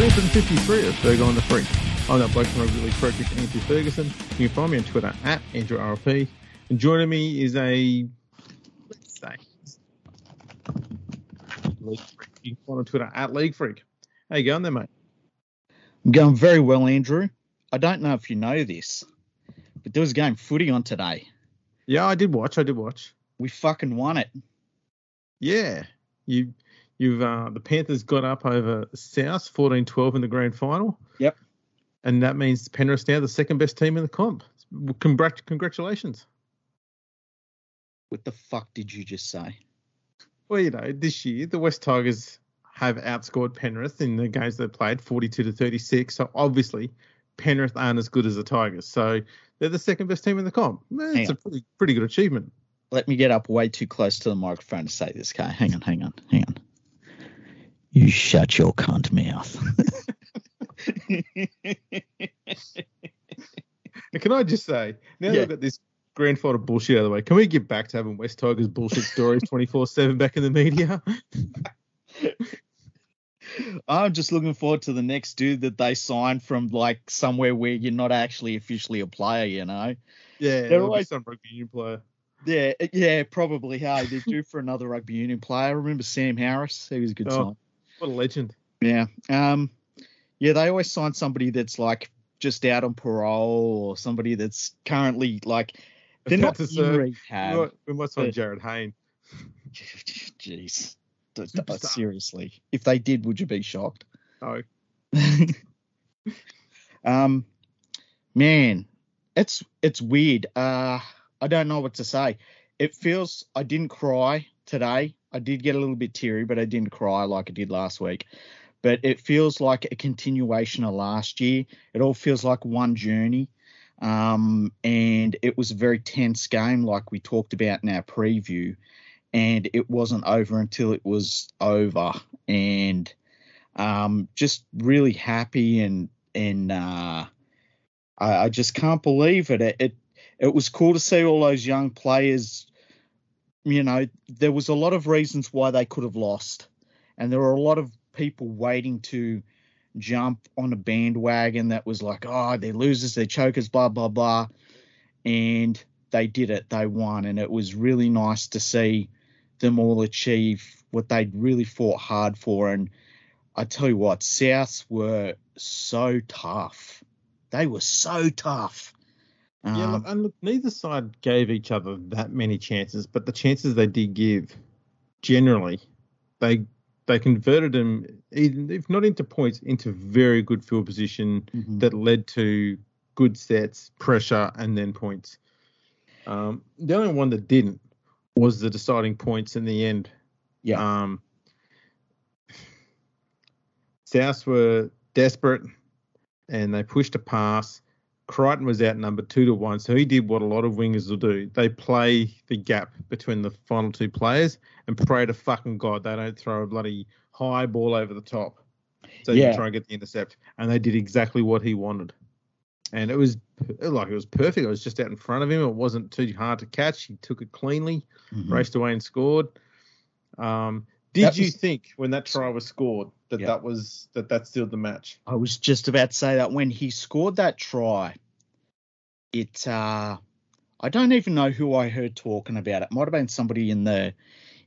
353 of Fergo and the Freak. I'm that bloke from Rugby League Project, Andrew Ferguson. You can find me on Twitter at AndrewRLP. And joining me is a, let's say, League Freak. You can find on Twitter at League Freak. How you going there, mate? I'm going very well, Andrew. I don't know if you know this, but there was a game footy on today. Yeah, I did watch. I did watch. We fucking won it. Yeah, you, you've uh, the Panthers got up over South 14-12 in the grand final. Yep. And that means Penrith now the second best team in the comp. Congrat- congratulations. What the fuck did you just say? Well, you know, this year the Wests Tigers have outscored Penrith in the games they played, 42 to 36. So obviously, Penrith aren't as good as the Tigers. So they're the second best team in the comp. It's a pretty pretty good achievement. Let me get up way too close to the microphone to say this, okay? Hang on, hang on, hang on. You shut your cunt mouth. Can I just say, now Yeah. that I've got this grand final bullshit out of the way, can we get back to having Wests Tigers bullshit stories 24 7 back in the media? I'm just looking forward to the next dude that they sign from like somewhere where you're not actually officially a player, you know? Yeah, They're always- some rugby union player. Yeah, yeah, probably. Hey, they're due for another rugby union player. I remember Sam Harris. He was a good Oh. sign. What a legend. Yeah. Um, yeah, they always sign somebody that's like just out on parole or somebody that's currently like they're not to in serve. We rehab. we might sign Jarryd Hayne. Jeez. Superstar. Seriously. If they did, would you be shocked? Oh, um man, it's it's weird. Uh I don't know what to say. It feels I didn't cry today. I did get a little bit teary, but I didn't cry like I did last week. But it feels like a continuation of last year. It all feels like one journey. Um, and it was a very tense game, like we talked about in our preview. And it wasn't over until it was over. And um, just really happy and and uh, I, I just can't believe it. it. It it was cool to see all those young players. You know, there was a lot of reasons why they could have lost, and there were a lot of people waiting to jump on a bandwagon that was like, oh, they're losers, they're chokers, blah blah blah, and they did it. They won, and it was really nice to see them all achieve what they'd really fought hard for. And I tell you what, Souths were so tough. They were so tough. Yeah, Um, look, and look, neither side gave each other that many chances, but the chances they did give, generally, they they converted them, even if not into points, into very good field position mhm. that led to good sets, pressure, and then points. Um, the only one that didn't was the deciding points in the end. Yeah. Um, Souths were desperate and they pushed a pass. Crichton was outnumbered two to one, so he did what a lot of wingers will do. They play the gap between the final two players and pray to fucking God they don't throw a bloody high ball over the top. So you Yeah. can try and get the intercept. And they did exactly what he wanted. And it was like it was perfect. It was just out in front of him. It wasn't too hard to catch. He took it cleanly Mhm. raced away and scored. Um, did That you was- think when that try was scored that Yeah. that was that that sealed the match? I was just about to say that when he scored that try, it uh I don't even know who I heard talking about it. Might have been somebody in the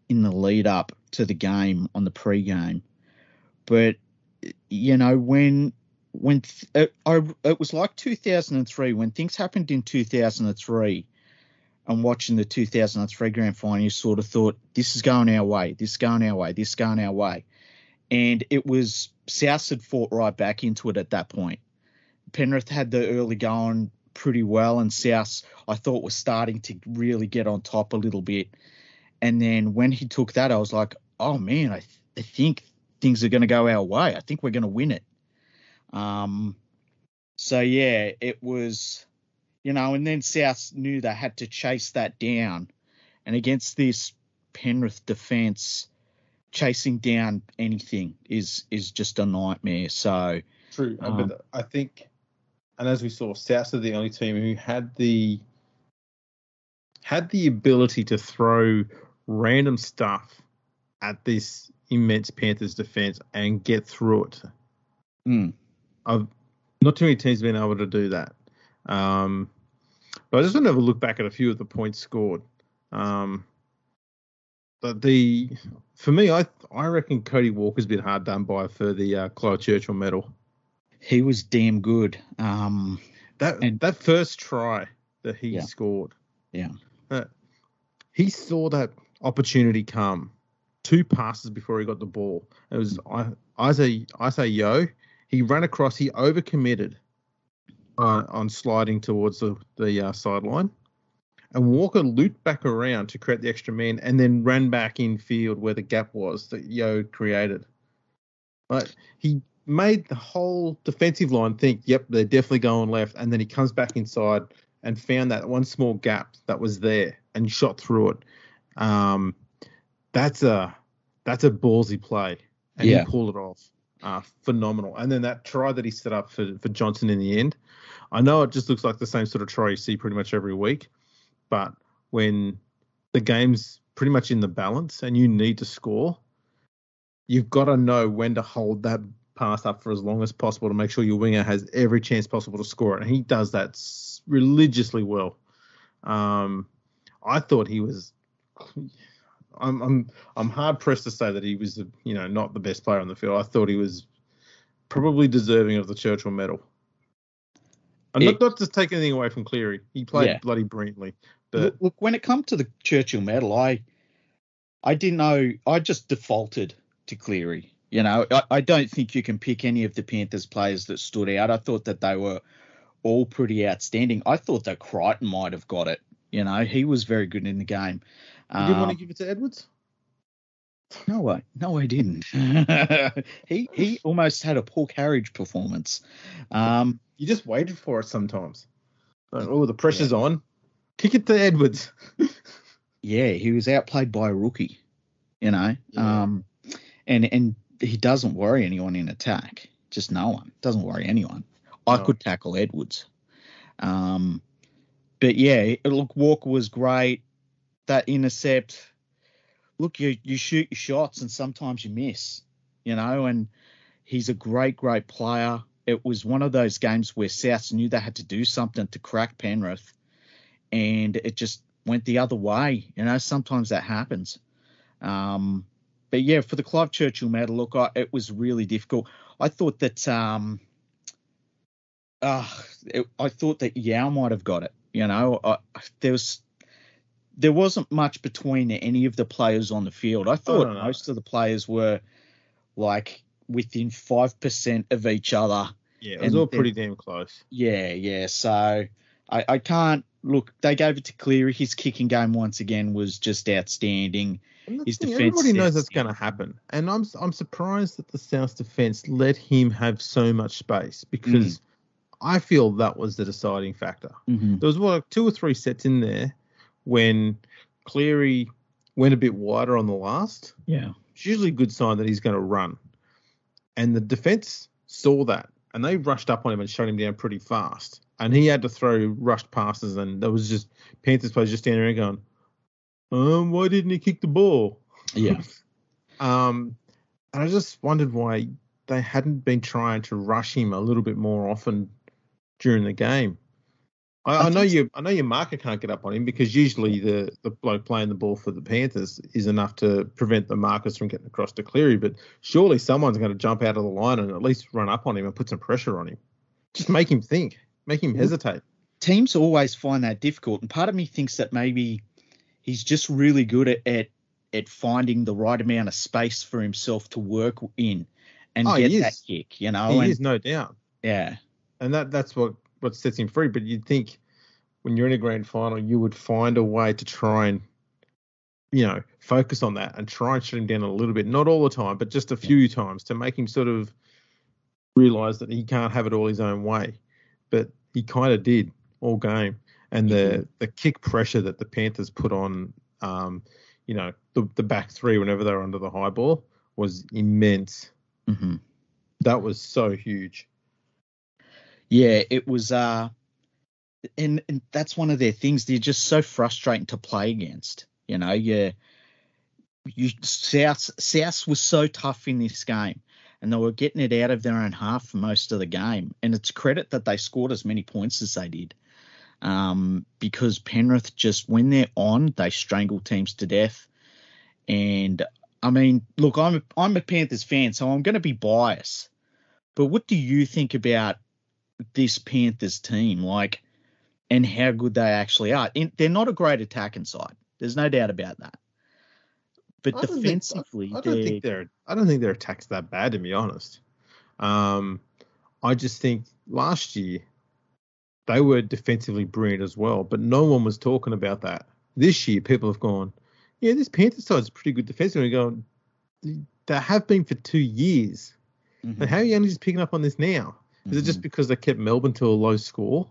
in the lead up to the game on the pre-game. But you know when when th- it, I, it was like 2003 when things happened in 2003 and watching the 2003 grand final you sort of thought this is going our way this is going our way this is going our way and it was South had fought right back into it at that point. Penrith had the early going pretty well, and South I thought was starting to really get on top a little bit. And then when he took that, I was like, oh man, I, th- I think things are going to go our way. I think we're going to win it. Um, so yeah, it was, you know, and then South knew they had to chase that down, and against this Penrith defence chasing down anything is is just a nightmare. So True, Um, but I think, and as we saw, Souths are the only team who had the had the ability to throw random stuff at this immense Panthers defense and get through it. Mm. I've not too many teams been able to do that. Um, but I just want to have a look back at a few of the points scored. Um, but the for me, I I reckon Cody Walker's been hard done by for the uh, Clive Churchill medal. He was damn good. Um, That And- that first try that he Yeah. scored, Yeah. uh, he saw that opportunity come. Two passes before he got the ball. It was I I say Isaah Yeo. He ran across. He overcommitted uh, on sliding towards the the uh, sideline, and Walker looped back around to create the extra man, and then ran back in field where the gap was that Yeo created. But he made the whole defensive line think, "Yep, they're definitely going left," and then he comes back inside and found that one small gap that was there and shot through it. Um, that's a that's a ballsy play, and Yeah. he pulled it off. Uh, phenomenal. And then that try that he set up for, for Johnston in the end. I know it just looks like the same sort of try you see pretty much every week, but when the game's pretty much in the balance and you need to score, you've got to know when to hold that pass up for as long as possible to make sure your winger has every chance possible to score it. And he does that religiously well. Um, I thought he was. I'm I'm I'm hard pressed to say that he was you know not the best player on the field. I thought he was probably deserving of the Churchill medal. And It- not, not to take anything away from Cleary, he played Yeah. bloody brilliantly. But look, look, when it comes to the Churchill medal, I I didn't know. I just defaulted to Cleary. You know, I, I don't think you can pick any of the Panthers players that stood out. I thought that they were all pretty outstanding. I thought that Crichton might have got it. You know, he was very good in the game. you didn't want Um, to give it to Edwards. No way, no, I didn't. he he almost had a Paul Carige performance. Um, You just waited for it sometimes. Like, oh, the pressure's on. Kick it to Edwards. yeah, he was outplayed by a rookie, you know. Yeah. Um, and and he doesn't worry anyone in attack, just no one. Doesn't worry anyone. I No. could tackle Edwards. Um, but yeah, look, Walker was great. That intercept. Look, you you shoot your shots and sometimes you miss, you know. And he's a great, great player. It was one of those games where Souths knew they had to do something to crack Penrith, and it just went the other way. You know, sometimes that happens. Um, but yeah, for the Clive Churchill medal, look, I, it was really difficult. I thought that um, uh, it, I thought that Yeo might have got it. You know, I, there was there wasn't much between any of the players on the field. I thought no. most of the players were like within five percent of each other. Yeah, it was And all pretty damn close. Yeah, yeah. So I, I can't look. They gave it to Cleary. His kicking game once again was just outstanding. His thing, defense everybody knows that's going to happen, and I'm I'm surprised that the South defense let him have so much space because I feel that was the deciding factor. Mm-hmm. There was what two or three sets in there when Cleary went a bit wider on the last. Yeah. It's usually a good sign that he's going to run, and the defense saw that and they rushed up on him and shut him down pretty fast. And he had to throw rushed passes, and there was just Panthers players just standing around going, um, why didn't he kick the ball? Yeah. Um, and I just wondered why they hadn't been trying to rush him a little bit more often during the game. I, I know think- you. I know your marker can't get up on him because usually the the bloke playing the ball for the Panthers is enough to prevent the markers from getting across to Cleary. But surely someone's going to jump out of the line and at least run up on him and put some pressure on him. Just make him think, make him hesitate. Teams always find that difficult, and part of me thinks that maybe he's just really good at at, at finding the right amount of space for himself to work in and Oh, get that kick. You know, he and is no doubt. yeah, and that that's what what sets him free. But you'd think when you're in a grand final, you would find a way to try and you know focus on that and try and shut him down a little bit. Not all the time, but just a few times to make him sort of realize that he can't have it all his own way. But he kind of did all game, and the the kick pressure that the Panthers put on, um, you know, the the back three whenever they were under the high ball was immense. hmm That was so huge. Yeah, it was. Uh, and and that's one of their things. They're just so frustrating to play against. You know, yeah. You South South was so tough in this game, and they were getting it out of their own half for most of the game. And it's credit that they scored as many points as they did. Um, because Penrith just, when they're on, they strangle teams to death. And I mean, look, I'm I'm a Panthers fan, so I'm going to be biased. But what do you think about this Panthers team? Like, and how good they actually are. they're not a great attacking side. There's no doubt about that. But I defensively, think, I, I don't think they're I don't think their attack's that bad to be honest. Um, I just think last year they were defensively brilliant as well, but no one was talking about that. This year, people have gone, yeah, this Panthers side is pretty good defensively. Going, they have been for two years. Mm-hmm. And how are you only just picking up on this now? Is mm-hmm. it just mm-hmm. because they kept Melbourne to a low score?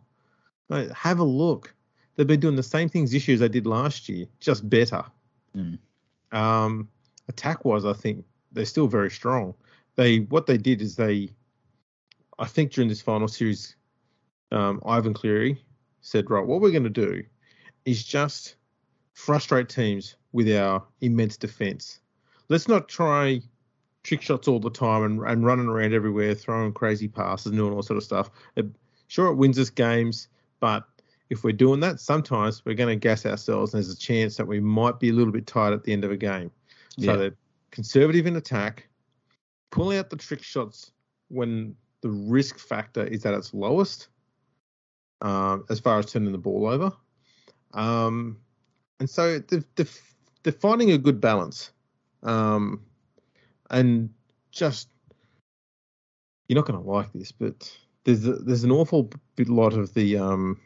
Like, have a look. They've been doing the same things this year as they did last year, just better. Mm. Um, attack wise, I think they're still very strong. They what they did is they, I think during this final series, um, Ivan Cleary said, right, what we're going to do is just frustrate teams with our immense defense. Let's not try trick shots all the time and, and running around everywhere, throwing crazy passes and doing all sort of stuff. It, sure, it wins us games, but if we're doing that, sometimes we're going to gas ourselves, and there's a chance that we might be a little bit tired at the end of a game. So they're conservative in attack, pulling out the trick shots when the risk factor is at its lowest, um, as far as turning the ball over. Um, and so they're, they're, they're, finding a good balance. Um, and just, you're not going to like this, but there's a, there's an awful bit lot of the um,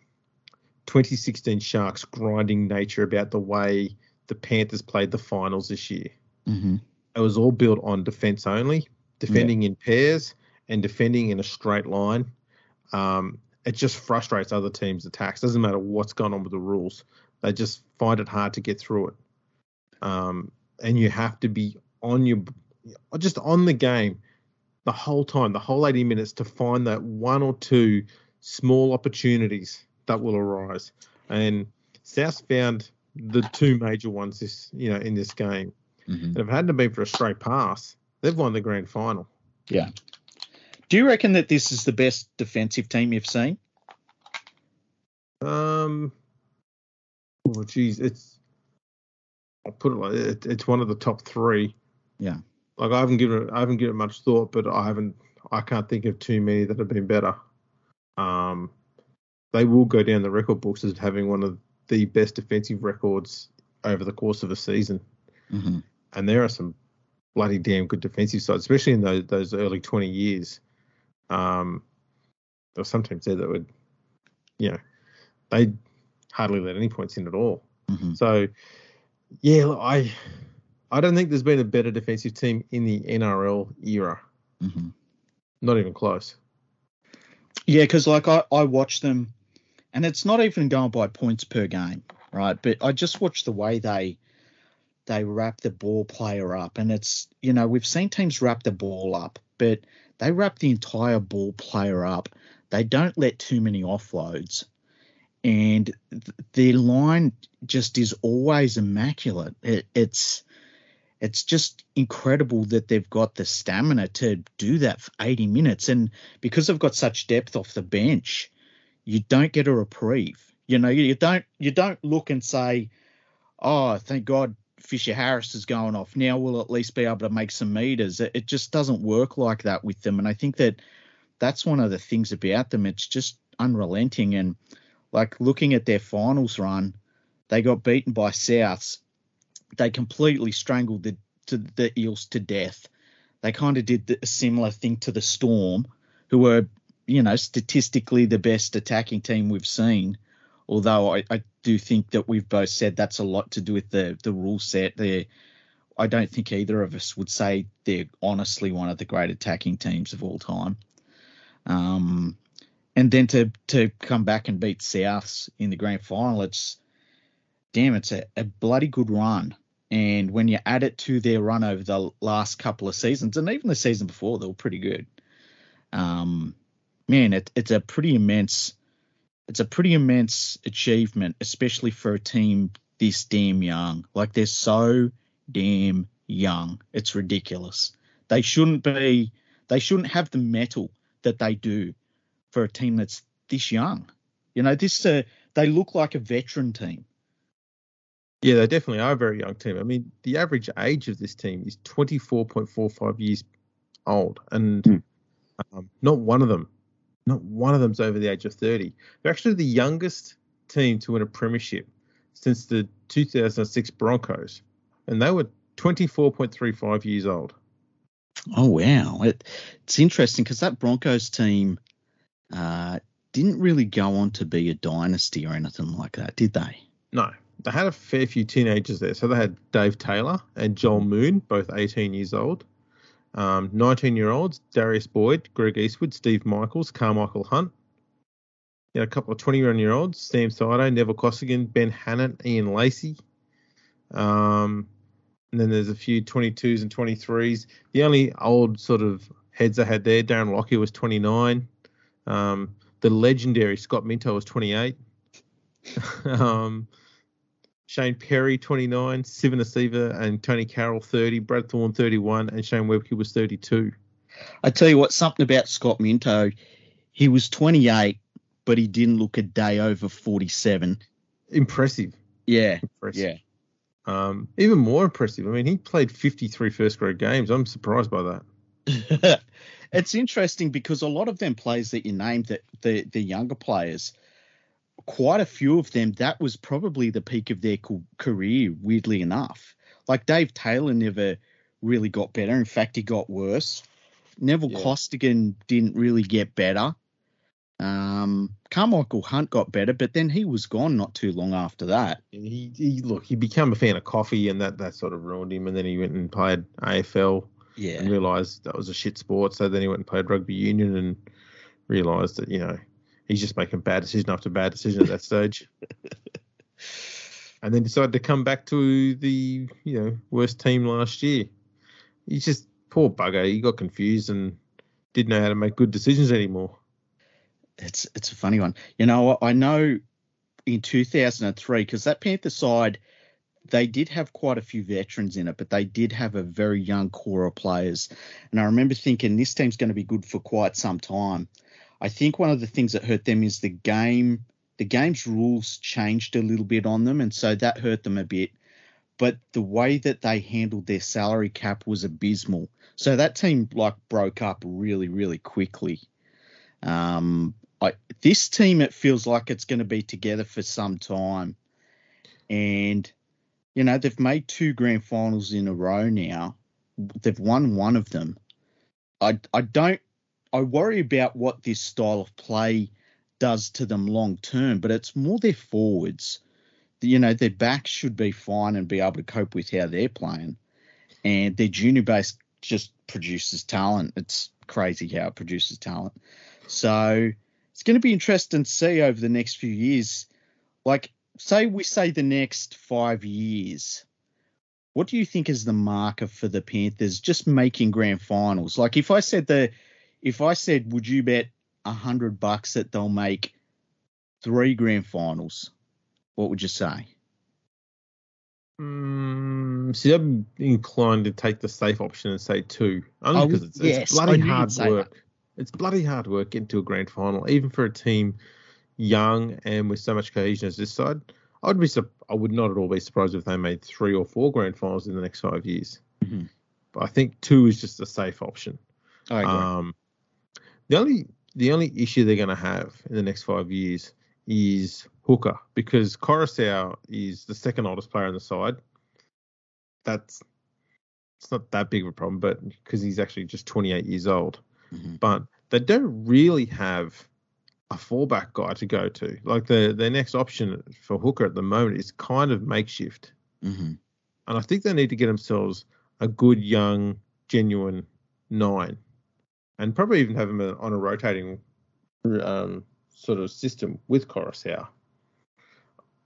2016 Sharks grinding nature about the way the Panthers played the finals this year. Mm-hmm. It was all built on defense only, defending yeah. in pairs and defending in a straight line. Um, it just frustrates other teams' attacks. Doesn't matter what's going on with the rules; they just find it hard to get through it. Um, and you have to be on your just on the game the whole time, the whole 80 minutes to find that one or two small opportunities that will arise. And South found the two major ones this you know in this game. Mm-hmm. And if it hadn't been for a straight pass, they've won the grand final. Yeah. Do you reckon that this is the best defensive team you've seen? Um. Oh, geez, it's. I'll put it like it, it's one of the top three. Yeah. Like I haven't given it, I haven't given it much thought, but I haven't, I can't think of too many that have been better. Um, they will go down the record books as having one of the best defensive records over the course of a season. Mm-hmm. And there are some bloody damn good defensive sides, especially in those, those early 20 years. Um, there were some teams there that would, you know, they hardly let any points in at all. Mm-hmm. So, yeah, I I don't think there's been a better defensive team in the NRL era. Mm-hmm. Not even close. Yeah, because like I, I watch them and it's not even going by points per game, right? But I just watch the way they they wrap the ball player up, and it's you know we've seen teams wrap the ball up, but they wrap the entire ball player up. They don't let too many offloads, and th- their line just is always immaculate. It, it's it's just incredible that they've got the stamina to do that for 80 minutes, and because they've got such depth off the bench, you don't get a reprieve. You know, you don't you don't look and say, "Oh, thank God Fisher Harris is going off. Now we'll at least be able to make some meters." It, it just doesn't work like that with them, and I think that that's one of the things about them. It's just unrelenting, and like looking at their finals run, they got beaten by Souths. They completely strangled the to the Eels to death. They kind of did a similar thing to the Storm, who were you know, statistically the best attacking team we've seen. Although I, I do think that we've both said that's a lot to do with the the rule set. There, I don't think either of us would say they're honestly one of the great attacking teams of all time. Um, and then to to come back and beat Souths in the grand final, it's damn, it's a, a bloody good run. And when you add it to their run over the last couple of seasons, and even the season before, they were pretty good. Um, man, it, it's a pretty immense, it's a pretty immense achievement, especially for a team this damn young. Like they're so damn young, it's ridiculous. They shouldn't be. They shouldn't have the metal that they do for a team that's this young. You know, this uh, they look like a veteran team. Yeah, they definitely are a very young team. I mean, the average age of this team is 24.45 years old, and mm. um, not one of them, not one of them's over the age of 30. They're actually the youngest team to win a premiership since the 2006 Broncos, and they were 24.35 years old. Oh wow, it, it's interesting because that Broncos team uh, didn't really go on to be a dynasty or anything like that, did they? No, they had a fair few teenagers there. So they had Dave Taylor and Joel Moon, both 18 years old. Um, 19 year olds, Darius Boyd, Greg Eastwood, Steve Michaels, Carmichael Hunt. You had a couple of 21 year olds, Sam Thaiday, Neville Costigan, Ben Hannant, Ian Lacey. Um, and then there's a few 22s and 23s. The only old sort of heads I had there, Darren Lockyer was 29. Um, the legendary Scott Minto was 28. Shane Perry, 29, Civoniceva and Tonie Carroll, 30, Brad Thorn, 31, and Shane Webcke was 32. I tell you what, something about Scott Minto, he was 28, but he didn't look a day over 47. Impressive. Yeah. Impressive. Yeah. Um, even more impressive. I mean, he played 53 first grade games. I'm surprised by that. it's interesting because a lot of them players that you named, that the the younger players, quite a few of them, that was probably the peak of their career, weirdly enough. Like Dave Taylor never really got better. In fact, he got worse. Neville yeah. Costigan didn't really get better. Um, Carmichael Hunt got better, but then he was gone not too long after that. He, he look, he became a fan of coffee, and that that sort of ruined him. And then he went and played AFL. Yeah. And realised that was a shit sport. So then he went and played rugby union and realised that you know he's just making bad decision after bad decision at that stage. and then decided to come back to the you know worst team last year. He's just poor bugger. He got confused and didn't know how to make good decisions anymore. It's it's a funny one. You know, I know in 2003 because that Panther side they did have quite a few veterans in it, but they did have a very young core of players. And I remember thinking this team's going to be good for quite some time. I think one of the things that hurt them is the game. The game's rules changed a little bit on them, and so that hurt them a bit. But the way that they handled their salary cap was abysmal. So that team like broke up really, really quickly. Um, I, this team, it feels like it's going to be together for some time, and you know they've made two grand finals in a row now. They've won one of them. I I don't I worry about what this style of play does to them long term, but it's more their forwards. You know, their backs should be fine and be able to cope with how they're playing. And their junior base just produces talent. It's crazy how it produces talent. So it's going to be interesting to see over the next few years. Like, say we say the next five years, what do you think is the marker for the Panthers just making grand finals? Like, if I said the if I said, would you bet a hundred bucks that they'll make three grand finals, what would you say? Mm, see, I'm inclined to take the safe option and say two, only because it's, yes, it's bloody hard work. That. It's bloody hard work getting to a grand final, even for a team young and with so much cohesion as this side. I would be, I would not at all be surprised if they made three or four grand finals in the next five years. Mm-hmm. But I think two is just a safe option. I agree. Um, the only the only issue they're going to have in the next five years is hooker because Koroisau is the second oldest player on the side. That's it's not that big of a problem, but because he's actually just 28 years old. Mm-hmm. But they don't really have a fallback guy to go to. Like the their next option for hooker at the moment is kind of makeshift. Mm-hmm. And I think they need to get themselves a good young genuine nine and probably even have him on a rotating um, sort of system with Koroisau.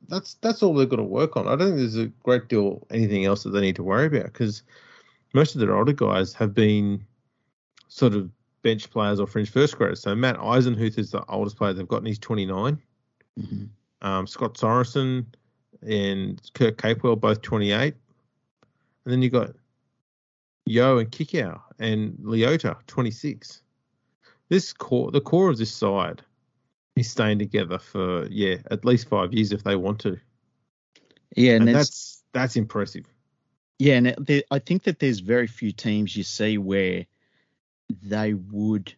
That's that's all they've got to work on. I don't think there's a great deal anything else that they need to worry about because most of their older guys have been sort of bench players or fringe first graders. So Matt Eisenhuth is the oldest player they've got, and he's 29. Mm-hmm. Um, Scott Sorensen and Kurt Capewell both 28, and then you got Yeo and Kikau and Leota, 26. This core, the core of this side is staying together for yeah at least five years if they want to. Yeah, and, And that's that's that's impressive. yeah, and there, I think that there's very few teams you see where they would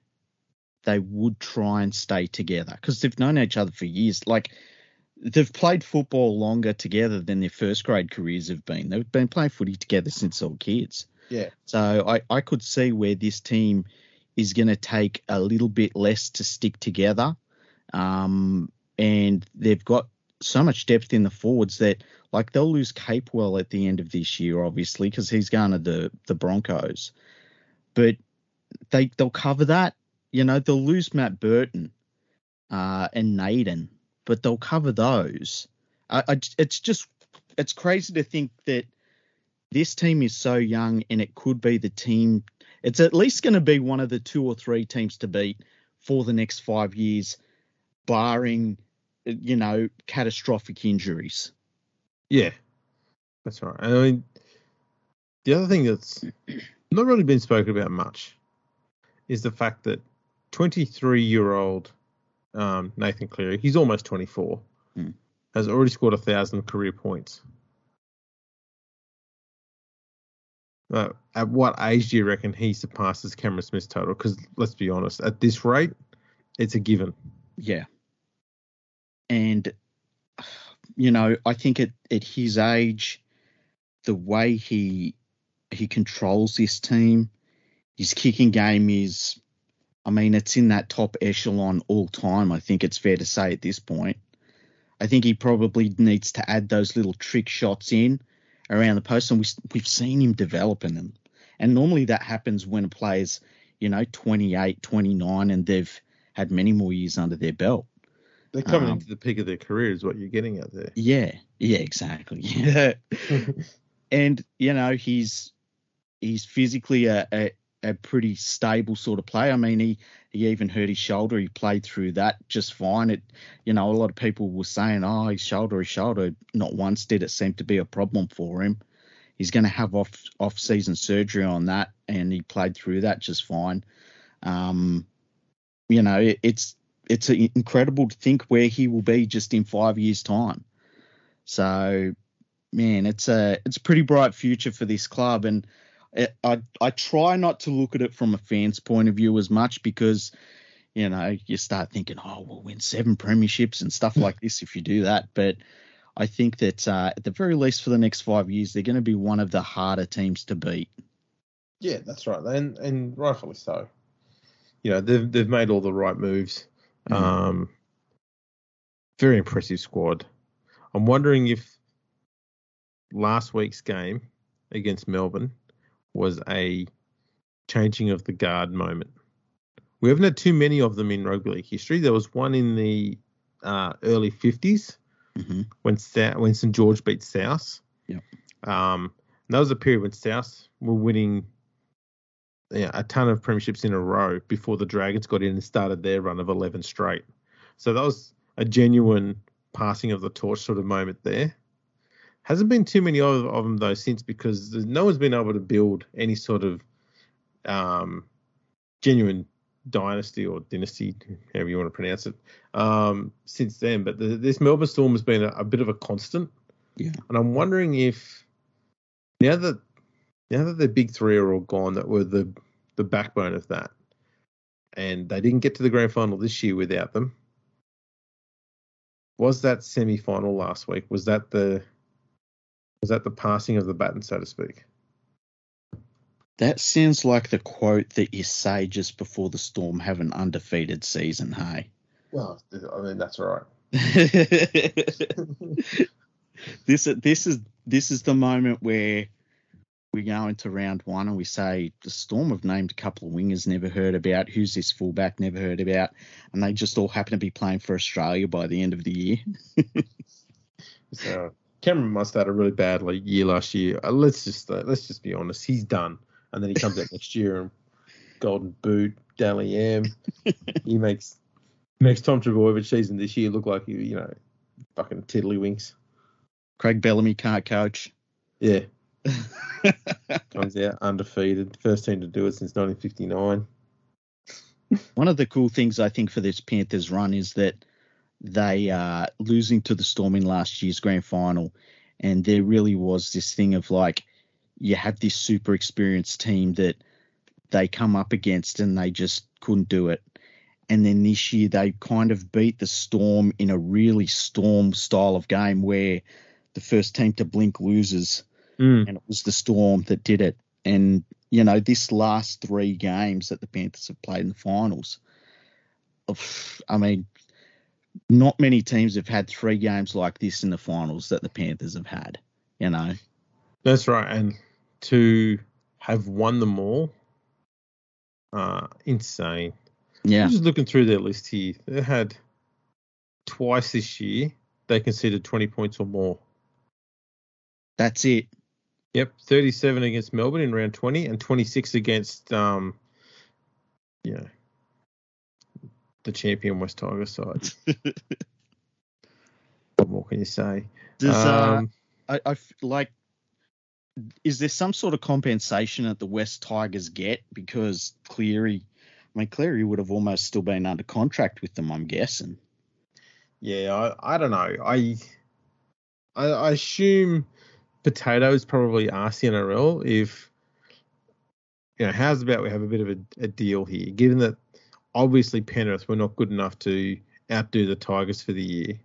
they would try and stay together because they've known each other for years. Like they've played football longer together than their first grade careers have been. They've been playing footy together since they were kids. Yeah. So I, I could see where this team is going to take a little bit less to stick together. Um, and they've got so much depth in the forwards that like they'll lose Capewell at the end of this year, obviously, because he's going to the, the Broncos. But they they'll cover that. You know, they'll lose Matt Burton uh, and Naden, but they'll cover those. I, I, it's just it's crazy to think that this team is so young and it could be the team. It's at least going to be one of the two or three teams to beat for the next five years, barring you know catastrophic injuries. Yeah, that's right. And I mean, the other thing that's not really been spoken about much is the fact that 23 year old um, Nathan Cleary, he's almost 24, Hmm. has already scored a thousand career points. Uh, at what age do you reckon he surpasses Cameron Smith's total? Because let's be honest, at this rate, it's a given. Yeah. And you know, I think at, at his age, the way he he controls this team, his kicking game is I mean, it's in that top echelon all time, I think it's fair to say at this point. I think he probably needs to add those little trick shots in around the post, and we, we've seen him developing them. And normally that happens when a player's, you know, 28, 29, and they've had many more years under their belt. They're coming Um, into the peak of their career, is what you're getting at there. Yeah, yeah, exactly. Yeah. and you know he's he's physically a, a, a pretty stable sort of player. I mean, he he even hurt his shoulder. He played through that just fine. It you know a lot of people were saying, oh, his shoulder, his shoulder. Not once did it seem to be a problem for him. He's going to have off off season surgery on that, and he played through that just fine. Um, you know, it, it's it's incredible to think where he will be just in five years' time. So, man, it's a it's a pretty bright future for this club, and I I try not to look at it from a fan's point of view as much because, you know, you start thinking, oh, we'll win seven premierships and stuff like this if you do that. But I think that uh, at the very least for the next five years, they're going to be one of the harder teams to beat. Yeah, that's right, and and rightfully so. You know, they've they've made all the right moves. Mhm. Um, very impressive squad. I'm wondering if last week's game against Melbourne was a changing of the guard moment. We haven't had too many of them in rugby league history. There was one in the uh, early 50s hmm when Sou- when St George beat South. Yep. Um, and that was a period when South were winning yeah, a ton of premierships in a row before the Dragons got in and started their run of 11 straight. So that was a genuine passing of the torch sort of moment there. Hasn't been too many of, of them though since because no one's been able to build any sort of um, genuine dynasty or dynasty, however you want to pronounce it, um, since then. But the, this Melbourne Storm has been a, a bit of a constant. Yeah. And I'm wondering if now that now that the big three are all gone, that were the the backbone of that, and they didn't get to the grand final this year without them. Was that semi final last week? Was that the was that the passing of the baton, so to speak? That sounds like the quote that you say just before the Storm have an undefeated season. Hey. Well, I mean that's right. this this is this is the moment where we go into round one and we say the Storm have named a couple of wingers never heard about. Who's this fullback never heard about? And they just all happen to be playing for Australia by the end of the year. So Cameron must have had a really bad like, year last year. Uh, let's just uh, let's just be honest. He's done, and then he comes out next year and golden boot, Dally M. he makes makes Tom Trbojevic season this year look like he, you know, fucking tiddlywinks. Craig Bellamy can't coach. Yeah, Comes out undefeated, first team to do it since 1959. One of the cool things I think for this Panthers run is that they are losing to the Storm in last year's grand final, and there really was this thing of like you had this super experienced team that they come up against and they just couldn't do it. And then this year they kind of beat the Storm in a really Storm style of game where the first team to blink loses, Mm. and it was the Storm that did it. And you know, this last three games that the Panthers have played in the finals, of- I mean, not many teams have had three games like this in the finals that the Panthers have had. You know, That's right, and to have won them all, uh, insane. yeah, I'm just looking through their list here. They had twice this year they conceded 20 points or more. that's it. Yep, 37 against Melbourne in round 20 and 26 against um you know the champion Wests Tigers side. what more can you say? Does um, uh, Um, I, I f- like? Is there some sort of compensation that the Wests Tigers get because Cleary? I mean, Cleary would have almost still been under contract with them. I'm guessing. yeah, I, I don't know. I, I I assume potatoes probably the NRL if you know how's about we have a bit of a, a deal here, given that obviously Penrith were not good enough to outdo the Tigers for the year.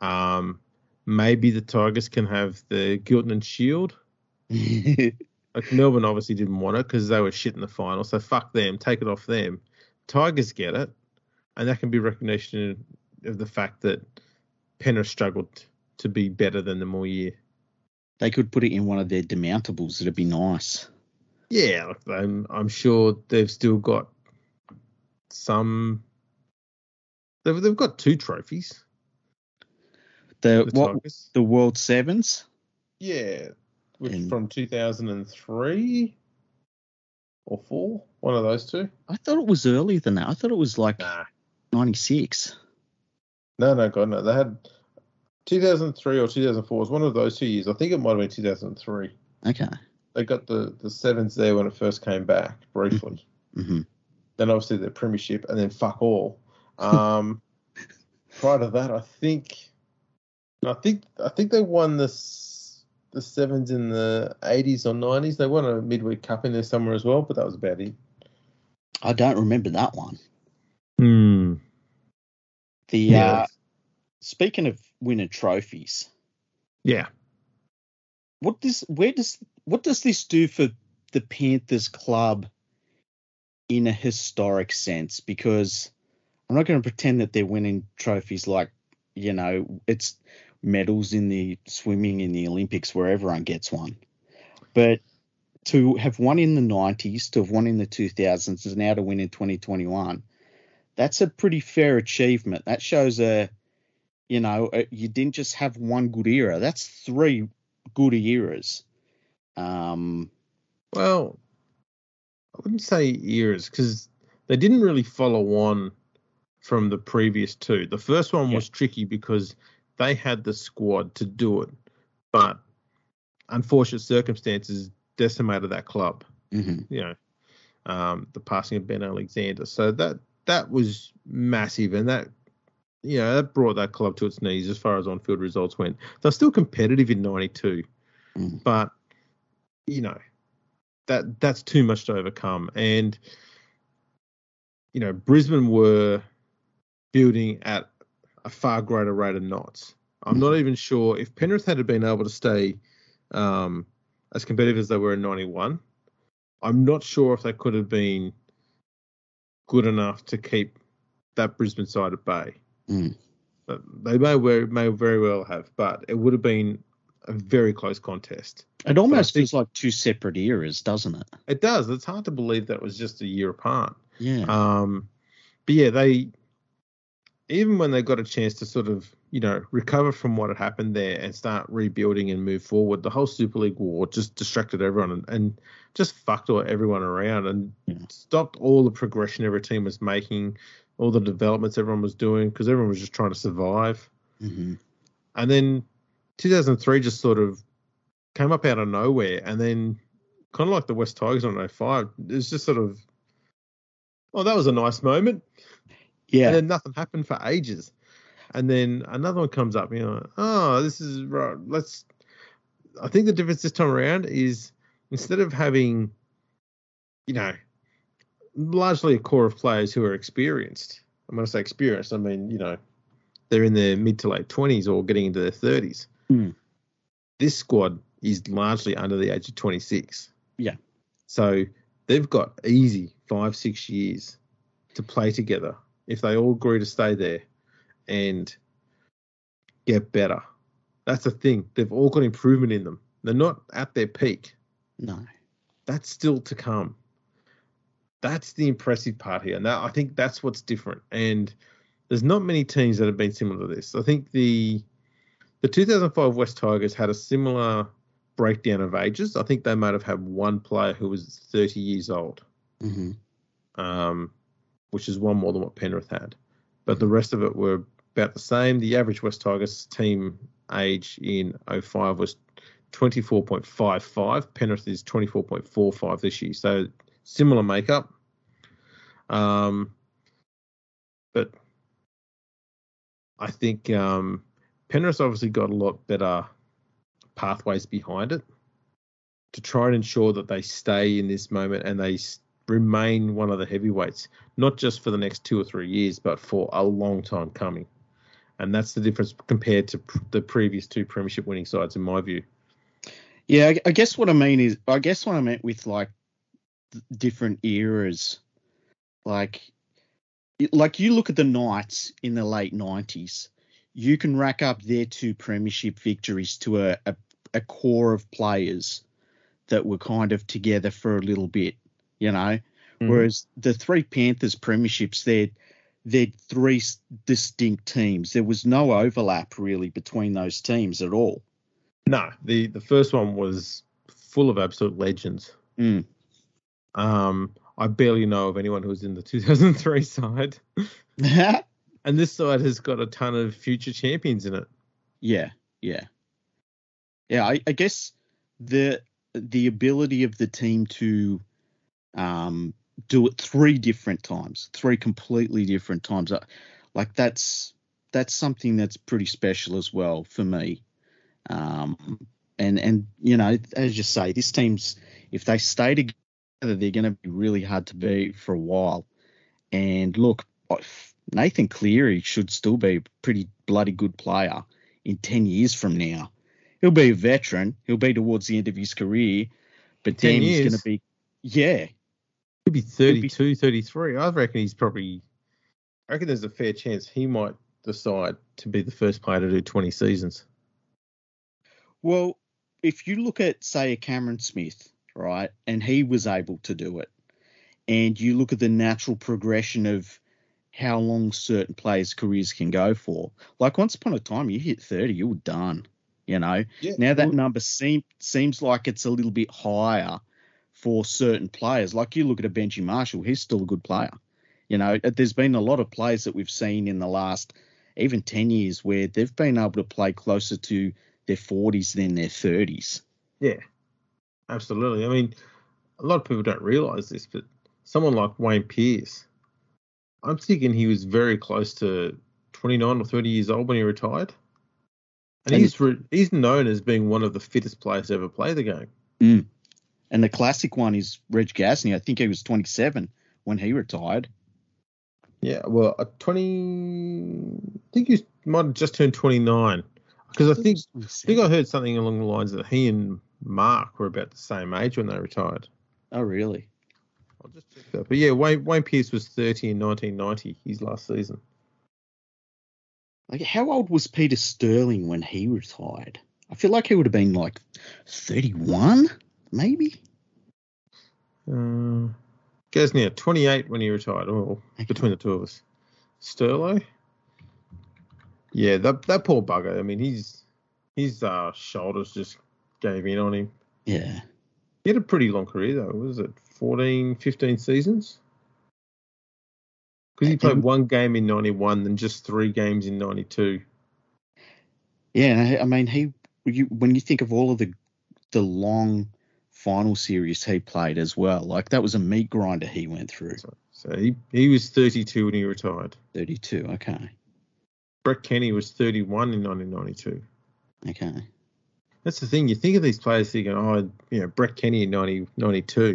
Um, maybe the Tigers can have the Giltinan Shield. Like Melbourne obviously didn't want it because they were shit in the final, so fuck them, take it off them. Tigers get it, and that can be recognition of the fact that Penrith struggled to be better than them all year. they could put it in one of their demountables. It'd be nice. Yeah, I'm I'm sure they've still got some. They've they've got two trophies. The, The what Tigers. the World Sevens? Yeah, which And- from 2003 or four, one of those two. I thought it was earlier than that. I thought it was like Nah, '96. no, no, God, no. They had 2003 or 2004 was one of those two years. I think it might have been 2003. Okay. They got the the sevens there when it first came back briefly. hmm then obviously the premiership, and then fuck all. Um, prior to that, I think, I think, I think they won the the sevens in the eighties or nineties. They won a midweek cup in there somewhere as well, but that was about it. I don't remember that one. Hmm. The uh, speaking of winning trophies, yeah. what does where does what does this do for the Panthers club in a historic sense? Because I'm not going to pretend that they're winning trophies like you know it's medals in the swimming in the Olympics where everyone gets one, but to have won in the 90s, to have won in the 2000s, and now to win in 2021, that's a pretty fair achievement. That shows a you know, uh, you didn't just have one good era. That's three good eras. Um, Well, I wouldn't say eras because they didn't really follow on from the previous two. The first one was tricky because they had the squad to do it, but unfortunate circumstances decimated that club. mhm. You know, um, the passing of Ben Alexander. So that that was massive, and that you know that brought that club to its knees as far as on-field results went. They're still competitive in '92, Mm. but you know that that's too much to overcome. And you know, Brisbane were building at a far greater rate of knots. I'm not even sure if Penrith had been able to stay um, as competitive as they were in '91. I'm not sure if they could have been good enough to keep that Brisbane side at bay. Mm. But they may, may very well have, but it would have been a very close contest. It almost think- feels like two separate eras, doesn't it? It does. It's hard to believe that was just a year apart. Yeah. Um, but yeah, they even when they got a chance to sort of you know recover from what had happened there and start rebuilding and move forward, the whole Super League war just distracted everyone and, and just fucked all, everyone around and Yeah. stopped all the progression every team was making, all the developments everyone was doing because everyone was just trying to survive. hmm And then 2003 just sort of came up out of nowhere, and then kind of like the Wests Tigers on 05, it's just sort of, oh, that was a nice moment. Yeah. And then nothing happened for ages. And then another one comes up, you know, oh, this is right. Let's. I think the difference this time around is instead of having, you know, largely a core of players who are experienced. I'm going to say experienced, I mean, you know, they're in their mid to late 20s or getting into their 30s. Mm. This squad is largely under the age of 26. Yeah. So they've got easy five, six years to play together if they all agree to stay there and get better. That's the thing. They've all got improvement in them. They're not at their peak. No. That's still to come. That's the impressive part here. And that, I think that's what's different. And there's not many teams that have been similar to this. I think the the 2005 Wests Tigers had a similar breakdown of ages. I think they might have had one player who was 30 years old, hmm um, which is one more than what Penrith had. But the rest of it were about the same. The average Wests Tigers team age in 05 was 24.55. Penrith is 24.45 this year. So similar makeup. Um, but I think um, Penrith's obviously got a lot better pathways behind it to try and ensure that they stay in this moment and they remain one of the heavyweights, not just for the next two or three years, but for a long time coming. And that's the difference compared to the previous two premiership winning sides, in my view. Yeah, I, I guess what I mean is, I guess what I meant with like different eras, like, like you look at the Knights in the late nineties, you can rack up their two premiership victories to a, a, a core of players that were kind of together for a little bit, you know. Mhm. Whereas the three Panthers premierships, they're they're three distinct teams. There was no overlap really between those teams at all. No, the, the first one was full of absolute legends. Mm. Um, I barely know of anyone who was in the 2003 side. And this side has got a ton of future champions in it. Yeah, yeah, yeah. I, I guess the the ability of the team to um, do it three different times, three completely different times, uh, like that's that's something that's pretty special as well for me. Um, and and you know, as you say, this team's if they stay together, they're going to be really hard to beat for a while. And look, Nathan Cleary should still be a pretty bloody good player in 10 years from now. He'll be a veteran. He'll be towards the end of his career, but 10 then he's years? going to be, yeah, He'd be He'll be- 33. I reckon he's probably. I reckon there's a fair chance he might decide to be the first player to do 20 seasons. Well, if you look at, say, a Cameron Smith, right, and he was able to do it, and you look at the natural progression of how long certain players' careers can go for, like once upon a time, you hit 30, you were done, you know. Yeah. Now that number seem, seems like it's a little bit higher for certain players. Like you look at a Benji Marshall, he's still a good player. You know, uh, there's been a lot of players that we've seen in the last even 10 years where they've been able to play closer to their 40s than their 30s. Yeah, absolutely. I mean, a lot of people don't realize this, but someone like Wayne Pearce, I'm thinking he was very close to 29 or 30 years old when he retired. And, And- he's re- he's known as being one of the fittest players to ever play the game. Mm. And the classic one is Reg Gasnier. I think he was 27 when he retired. Yeah, well, a 20. I think he might have just turned 29. Because I think I think I heard something along the lines that he and Mark were about the same age when they retired. Oh, really? I'll just check that. But yeah, Wayne, Wayne Pearce was 30 in 1990, his last season. Like, how old was Peter Sterling when he retired? I feel like he would have been like 31, maybe. Uh, Gasnier, 28 when he retired. Oh, Okay. between the two of us. Sterlo? Yeah, that that poor bugger. I mean, his his uh, shoulders just gave in on him. Yeah. He had a pretty long career though. Was it 14, 15 seasons? Because he played one game in 91, then just three games in 92. Yeah, I I mean, he you, when you think of all of the the long final series he played as well. Like that was a meat grinder he went through. So, so he, he was 32 when he retired. 32. Okay. Brett Kenny was 31 in 1992. Okay. That's the thing. You think of these players thinking, oh, you know, Brett Kenny in 90, 92.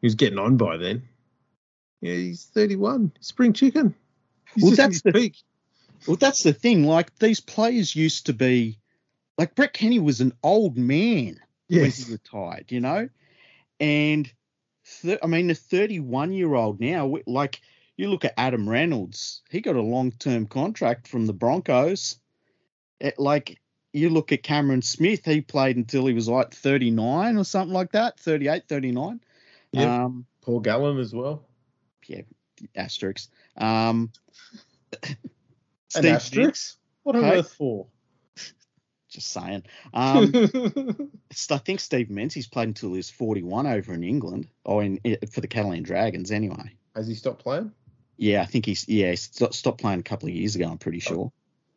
He was getting on by then. Yeah, he's 31. Spring chicken. He's Well, that's the- peak. Well, that's the thing. Like these players used to be, like Brett Kenny was an old man when Yes. he retired, you know, and th- I mean the 31 year old now, like you look at Adam Reynolds, he got a long term contract from the Broncos. It, like you look at Cameron Smith, he played until he was like 39 or something like that, 38, 39. Yep. Um, Paul Gallen as well. yeah, asterisks. Um, An asterisk? What on Hey. earth for? Just saying. Um, I think Steve Menzies played until he was 41 over in England, or in for the Catalan Dragons anyway. Has he stopped playing? Yeah, I think he's yeah he st- stopped playing a couple of years ago. I'm pretty sure.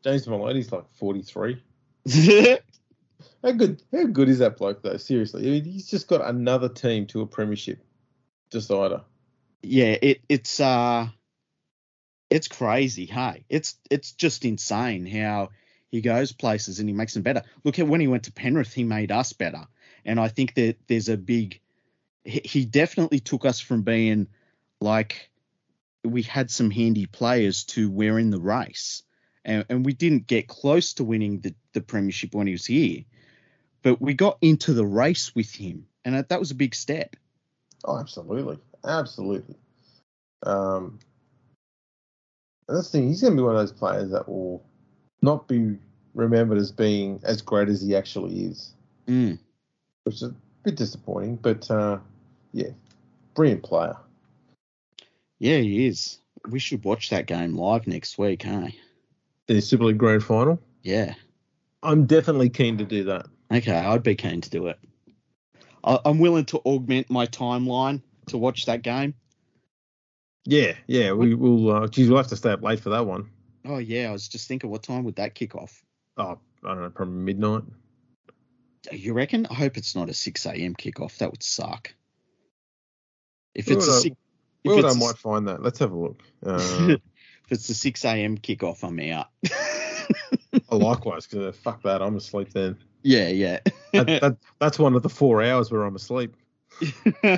James Maloney's like 43. How good? How good is that bloke though? Seriously, I mean, he's just got another team to a premiership decider. yeah, it it's uh it's crazy. Hey, it's it's just insane how he goes places and he makes them better. Look at when he went to Penrith, he made us better, and I think that there's a big. He he definitely took us from being like we had some handy players to we're in the race, and, and we didn't get close to winning the the premiership when he was here, but we got into the race with him, and that that was a big step. Oh, absolutely, absolutely. Um, and that's the thing. He's going to be one of those players that will not be remembered as being as great as he actually is, Mm. which is a bit disappointing. But uh, yeah, brilliant player. Yeah, he is. We should watch that game live next week, hey? The Super League Grand Final. Yeah. I'm definitely keen to do that. Okay, I'd be keen to do it. I, I'm willing to augment my timeline to watch that game. Yeah, yeah. We will. Uh, geez, we'll have to stay up late for that one. Oh yeah, I was just thinking, what time would that kick off? Oh, I don't know, probably midnight. You reckon? I hope it's not a six a.m. kickoff. That would suck. If Well, it's a six, if Well, I it's a- might find that. Let's have a look. Uh, if it's a six a.m. kickoff, I'm out. oh, likewise, because uh, fuck that, I'm asleep then. yeah, yeah. That, that, that's one of the four hours where I'm asleep.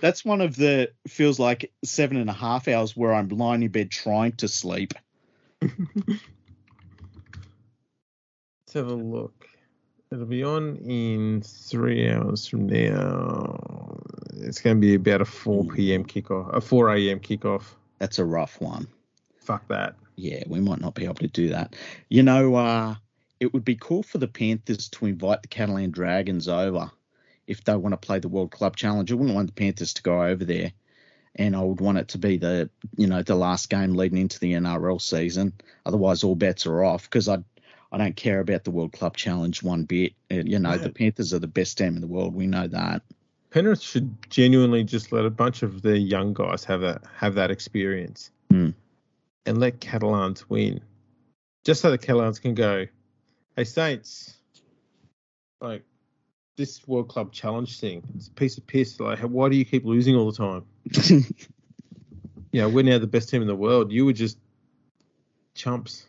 That's one of the feels like seven and a half hours where I'm lying in bed trying to sleep. Let's have a look. It'll be on in three hours from now. It's going to be about a 4 p.m. kickoff, a 4 a.m. kickoff. That's a rough one. Fuck that. Yeah, we might not be able to do that. You know, uh, it would be cool for the Panthers to invite the Catalan Dragons over if they want to play the World Club Challenge. I wouldn't want the Panthers to go over there, and I would want it to be the you know the last game leading into the NRL season. Otherwise, all bets are off because I I don't care about the World Club Challenge one bit. You know, Yeah. the Panthers are the best team in the world. We know that. Penrith should genuinely just let a bunch of their young guys have that have that experience Hmm. and let Catalans win, just so the Catalans can go, "Hey Saints, like this World Club Challenge thing, it's a piece of piss. Like, why do you keep losing all the time? You know, we're now the best team in the world. You were just chumps."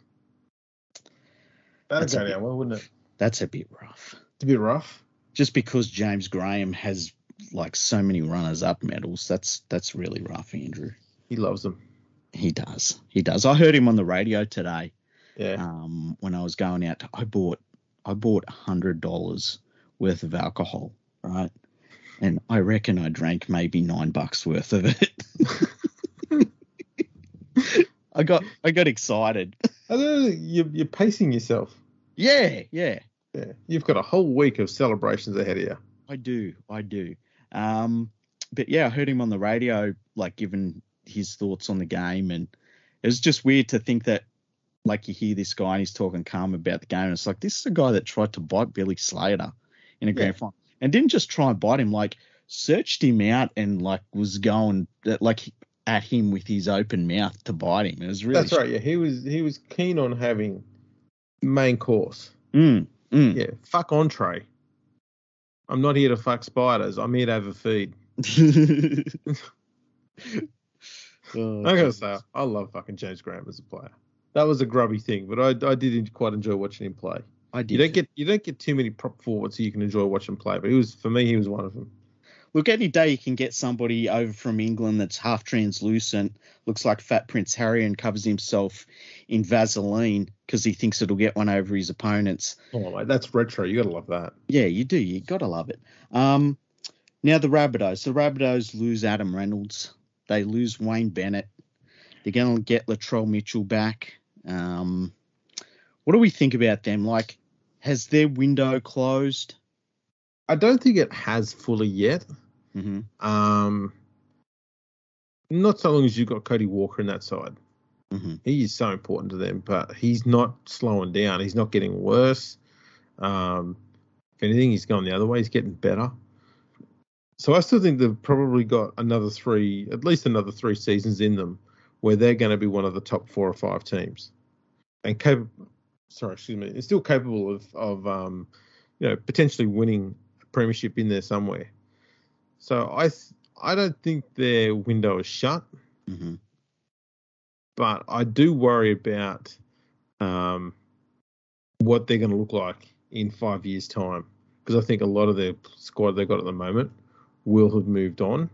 That'd That's a go bit- down well, wouldn't it? That's a bit rough. It's a bit rough. Just because James Graham has like so many runners up medals, that's that's really rough, Andrew. He loves them. He does. He does. I heard him on the radio today. Yeah. Um, when I was going out, I bought I bought a hundred dollars worth of alcohol, right? And I reckon I drank maybe nine bucks worth of it. I got I got excited. I don't know, you're, you're pacing yourself. Yeah, yeah. Yeah, you've got a whole week of celebrations ahead of you. I do, I do. Um, but yeah, I heard him on the radio, like giving his thoughts on the game, and it was just weird to think that, like, you hear this guy and he's talking calm about the game, and it's like this is a guy that tried to bite Billy Slater in a grand Yeah. final, and didn't just try and bite him, like searched him out and like was going like at him with his open mouth to bite him. It was really That's right. Yeah, he was he was keen on having main course. Mm, Mm. Yeah, fuck entree. I'm not here to fuck spiders. I'm here to have a feed. Oh, I gotta say, I love fucking James Graham as a player. That was a grubby thing, but I, I did quite enjoy watching him play. I did. You don't get you don't get too many prop forwards who you can enjoy watching play, but he was for me he was one of them. Look, any day you can get somebody over from England that's half translucent, looks like Fat Prince Harry, and covers himself in Vaseline because he thinks it'll get one over his opponents. Oh that's retro. You gotta love that. Yeah, you do. You gotta love it. Um, now the Rabbitohs. The Rabbitohs lose Adam Reynolds. They lose Wayne Bennett. They're gonna get Latrell Mitchell back. Um, what do we think about them? Like, has their window closed? I don't think it has fully yet. Hmm Um, not so long as you've got Cody Walker in that side. hmm He is so important to them, but he's not slowing down. He's not getting worse. Um, if anything, he's going the other way. He's getting better. So I still think they've probably got another three, at least another three seasons in them, where they're going to be one of the top four or five teams, and capable. Sorry, excuse me. It's still capable of of um, you know, potentially winning a premiership in there somewhere. So I I don't think their window is shut. Hmm but I do worry about um, what they're going to look like in five years' time. Because I think a lot of their squad they've got at the moment will have moved on,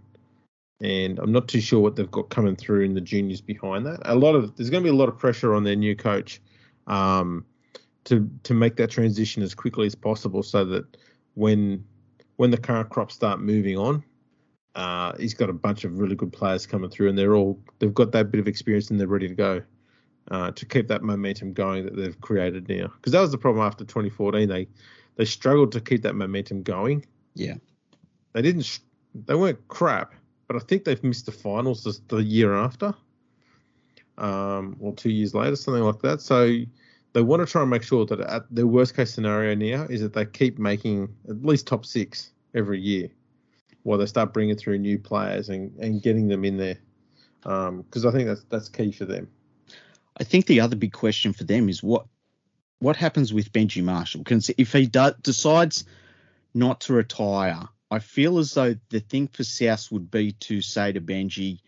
and I'm not too sure what they've got coming through in the juniors behind that. A lot of there's going to be a lot of pressure on their new coach um, to to make that transition as quickly as possible so that when when the current crops start moving on, uh, he's got a bunch of really good players coming through, and they're all they've got that bit of experience and they're ready to go uh, to keep that momentum going that they've created now. Because that was the problem after 2014. They they struggled to keep that momentum going. Yeah. They didn't. They weren't crap, but I think they've missed the finals the, the year after, um, or two years later, something like that. So they want to try and make sure that uh, at their worst case scenario now is that they keep making at least top six every year while they start bringing through new players and, and getting them in there. Um, because I think that's that's key for them. I think the other big question for them is what what happens with Benji Marshall? Because if he do, decides not to retire, I feel as though the thing for South would be to say to Benji,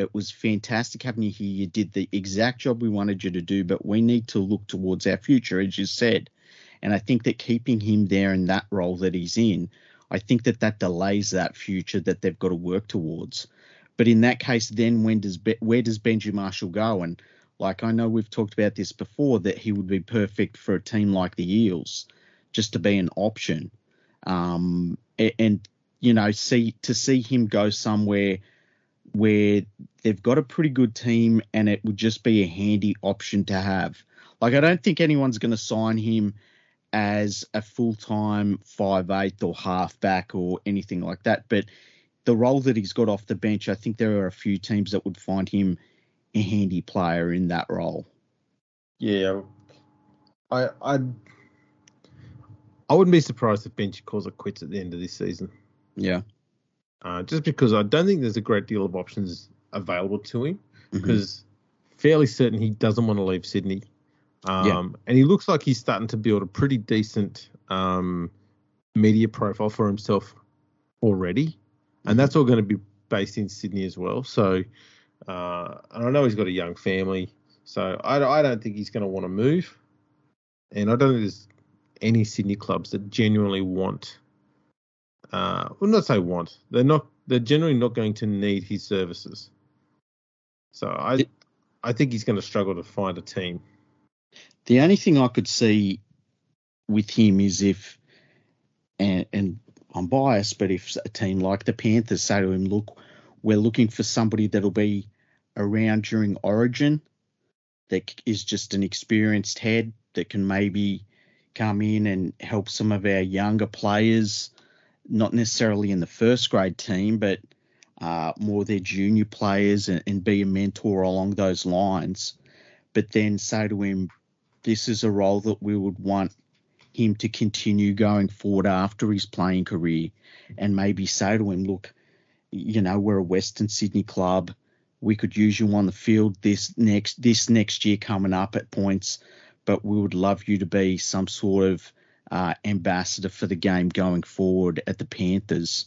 "It was fantastic having you here. You did the exact job we wanted you to do, but we need to look towards our future, as you said." And I think that keeping him there in that role that he's in, I think that that delays that future that they've got to work towards. But in that case, then when does where does Benji Marshall go? And like I know we've talked about this before, that he would be perfect for a team like the Eels, just to be an option. Um, a- and you know, see to see him go somewhere where they've got a pretty good team and it would just be a handy option to have. Like I don't think anyone's going to sign him as a full time five eighth or halfback or anything like that. But the role that he's got off the bench, I think there are a few teams that would find him a handy player in that role. Yeah, I I I wouldn't be surprised if Benji calls it quits at the end of this season. Yeah. Uh, just because I don't think there's a great deal of options available to him. Mhm. because fairly certain he doesn't want to leave Sydney. Um, Yeah. And he looks like he's starting to build a pretty decent um, media profile for himself already. And that's all going to be based in Sydney as well. So, uh, and I know he's got a young family. So I, I don't think he's going to want to move. And I don't think there's any Sydney clubs that genuinely want, uh, well, not say want, they're not, they're generally not going to need his services. So I, It- I think he's going to struggle to find a team. The only thing I could see with him is if, and, and I'm biased, but if a team like the Panthers say to him, look, we're looking for somebody that'll be around during Origin, that is just an experienced head that can maybe come in and help some of our younger players, not necessarily in the first grade team, but uh, more their junior players and, and be a mentor along those lines. But then say to him, this is a role that we would want him to continue going forward after his playing career and maybe say to him, look, you know, we're a Western Sydney club. We could use you on the field this next this next year coming up at points, but we would love you to be some sort of uh, ambassador for the game going forward at the Panthers,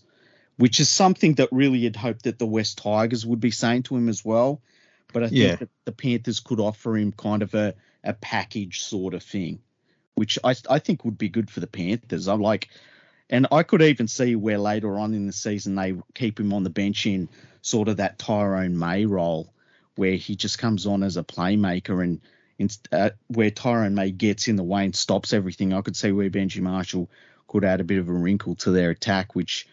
which is something that really had hoped that the Wests Tigers would be saying to him as well. But I think Yeah. that the Panthers could offer him kind of a, a package sort of thing, which I, I think would be good for the Panthers. I'm like, and I could even see where later on in the season they keep him on the bench in sort of that Tyrone May role, where he just comes on as a playmaker and in, uh, where Tyrone May gets in the way and stops everything. I could see where Benji Marshall could add a bit of a wrinkle to their attack, which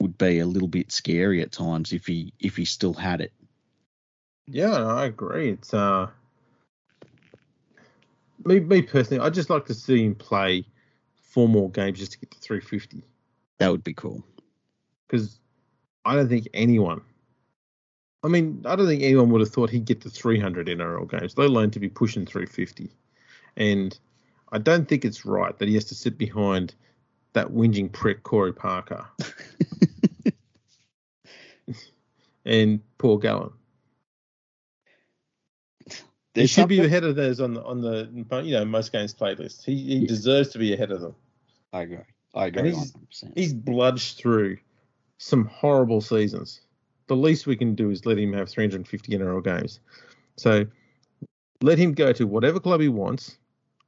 would be a little bit scary at times if he if he still had it. Yeah, no, I agree. It's uh, me, me personally, I'd just like to see him play four more games just to get to 350 That would be cool. because I don't think anyone. I mean, I don't think anyone would have thought he'd get to 300 NRL games, let alone to be pushing 350. And I don't think it's right that he has to sit behind that whinging prick Corey Parker and Paul Gallen. He There's should be ahead of those on the on the you know most games played list. He he Yeah. deserves to be ahead of them. I agree. I And agree. he's- 100%. He's bludged through some horrible seasons. The least we can do is let him have 350 NRL games. So let him go to whatever club he wants.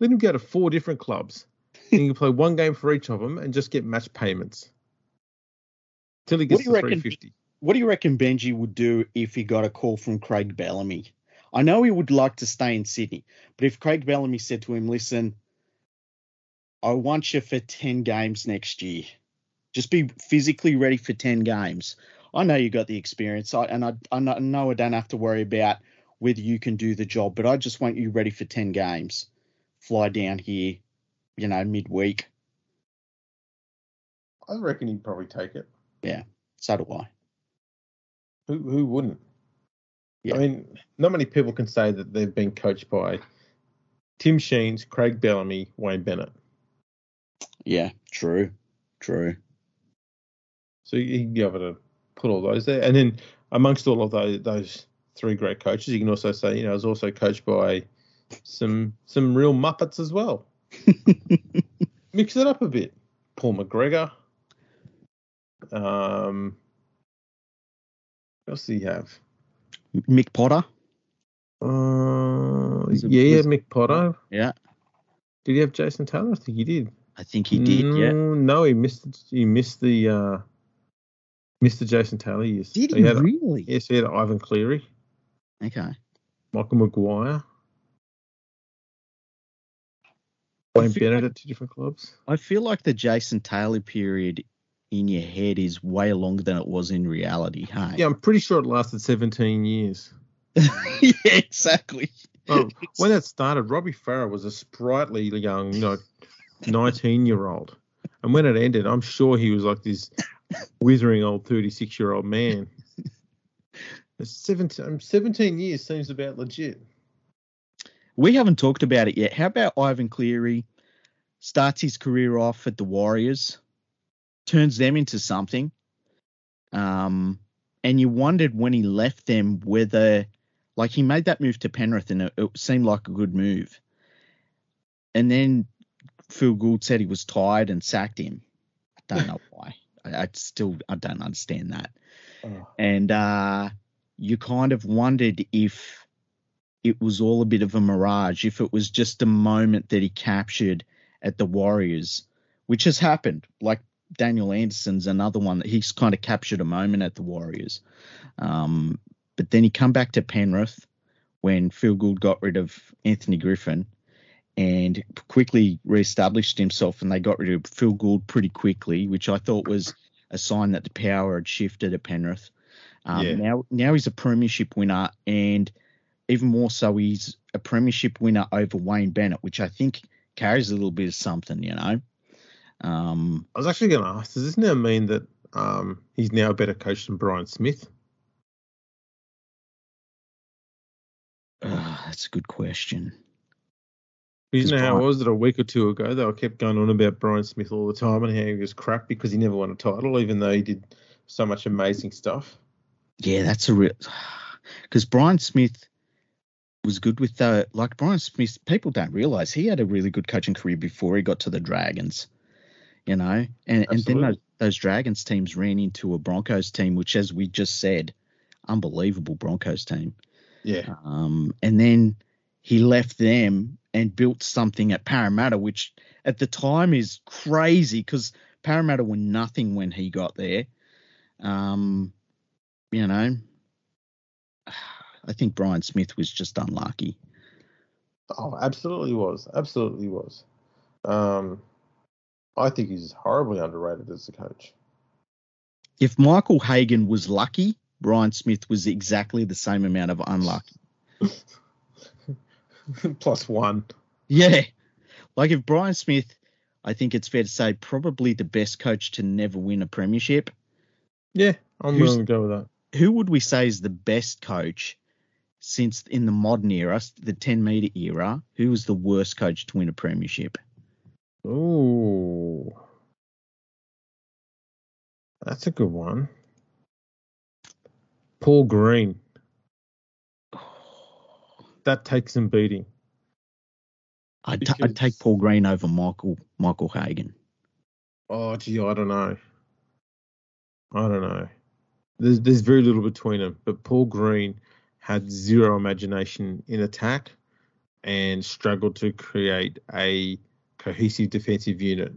Let him go to four different clubs. and he can play one game for each of them and just get match payments till he What gets do to you reckon- 350. What do you reckon Benji would do if he got a call from Craig Bellamy? I know he would like to stay in Sydney, but if Craig Bellamy said to him, "Listen, I want you for ten games next year. Just be physically ready for ten games. I know you got the experience, I, and I, I know- I don't have to worry about whether you can do the job, but I just want you ready for ten games. Fly down here, you know, midweek. I reckon he'd probably take it. Yeah, so do I. Who who wouldn't? Yeah. I mean, not many people can say that they've been coached by Tim Sheens, Craig Bellamy, Wayne Bennett. Yeah, true, true. So he'd be able to put all those there. And then amongst all of those those three great coaches, you can also say, you know, I was also coached by some some real muppets as well. Mix it up a bit. Paul McGregor. Um, what else do you have? Mick Potter. Uh, it- yeah, yeah, was- Mick Potter. Yeah, Did he have Jason Taylor? I think he did. I think he did. Yeah. Mm, No, he missed. He missed the uh, the Jason Taylor years. Did So he had, really? Yes, he had Ivan Cleary, Okay. Michael Maguire, Wayne Bennett like- at two different clubs. I feel like the Jason Taylor period in your head is way longer than it was in reality. Hey. Yeah, I'm pretty sure it lasted 17 years. yeah, exactly. When that started, Robbie Farah was a sprightly young, you know, 19 year old. And when it ended, I'm sure he was like this withering old 36 year old man. 17, 17 years seems about legit. We haven't talked about it yet. How about Ivan Cleary starts his career off at the Warriors, turns them into something. Um, and you wondered when he left them whether, like, he made that move to Penrith and it, it seemed like a good move. And then Phil Gould said he was tired and sacked him. I don't know why. I, I still I don't understand that. Oh. And uh, you kind of wondered if it was all a bit of a mirage, if it was just a moment that he captured at the Warriors, which has happened. Like Daniel Anderson's another one that he's kind of captured a moment at the Warriors. Um, but then he come back to Penrith when Phil Gould got rid of Anthony Griffin and quickly reestablished himself and they got rid of Phil Gould pretty quickly, which I thought was a sign that the power had shifted at Penrith. Um, Yeah. Now, now he's a premiership winner, and even more so, he's a premiership winner over Wayne Bennett, which I think carries a little bit of something, you know. Um, I was actually going to ask, does this now mean that um, he's now a better coach than Brian Smith? uh, that's a good question. You know how it was it a week or two ago? They I kept going on about Brian Smith all the time and how he was crap because he never won a title, even though he did so much amazing stuff. Yeah, that's a real because Brian Smith was good with the like Brian Smith. People don't realize he had a really good coaching career before he got to the Dragons. You know, and and then those, those Dragons teams ran into a Broncos team, which, as we just said, unbelievable Broncos team. Yeah. Um, and then he left them and built something at Parramatta, which at the time is crazy because Parramatta were nothing when he got there. Um, you know, I think Brian Smith was just unlucky. Oh, absolutely was. Absolutely was. Um, I think he's horribly underrated as a coach. If Michael Hagan was lucky, Brian Smith was exactly the same amount of unlucky. Plus one. Yeah. Like if Brian Smith, I think it's fair to say, probably the best coach to never win a premiership. Yeah, I'm Who's- willing to go with that. Who would we say is the best coach since in the modern era, the 10 meter era? Who was the worst coach to win a premiership? Ooh. That's a good one. Paul Green. That takes some beating. I'd, t- I'd take Paul Green over Michael Michael Hagan. Oh, gee, I don't know. I don't know. There's there's very little between them, but Paul Green had zero imagination in attack and struggled to create a cohesive defensive unit.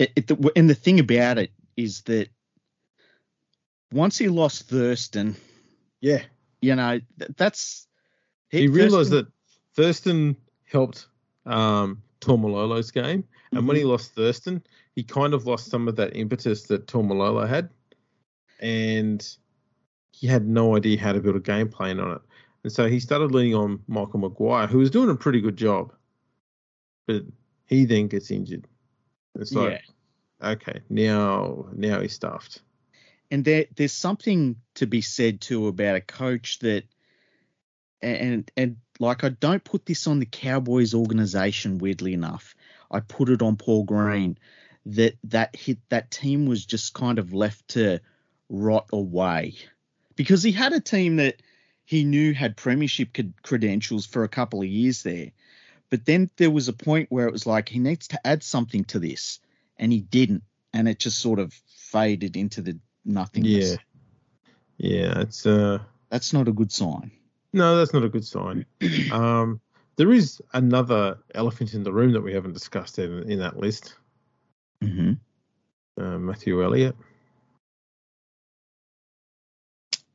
It, it, the, and the thing about it is that once he lost Thurston, Yeah, you know, th- that's he realised Thurston- that Thurston helped um, Taumalolo's game, and when he lost Thurston, he kind of lost some of that impetus that Tormalolo had, and he had no idea how to build a game plan on it. And so he started leaning on Michael Maguire, who was doing a pretty good job, but he then gets injured. It's like, okay, now now he's stuffed. and there there's something to be said too about a coach that and and like I don't put this on the Cowboys organization weirdly enough. I put it on Paul Green that that hit that team was just kind of left to rot away because he had a team that he knew had premiership credentials for a couple of years there. But then there was a point where it was like he needs to add something to this and he didn't and it just sort of faded into the nothingness. Yeah, yeah, it's uh. That's not a good sign. No, that's not a good sign. Um, there is another elephant in the room that we haven't discussed in, in that list. Mm-hmm. Uh, Matthew Elliott.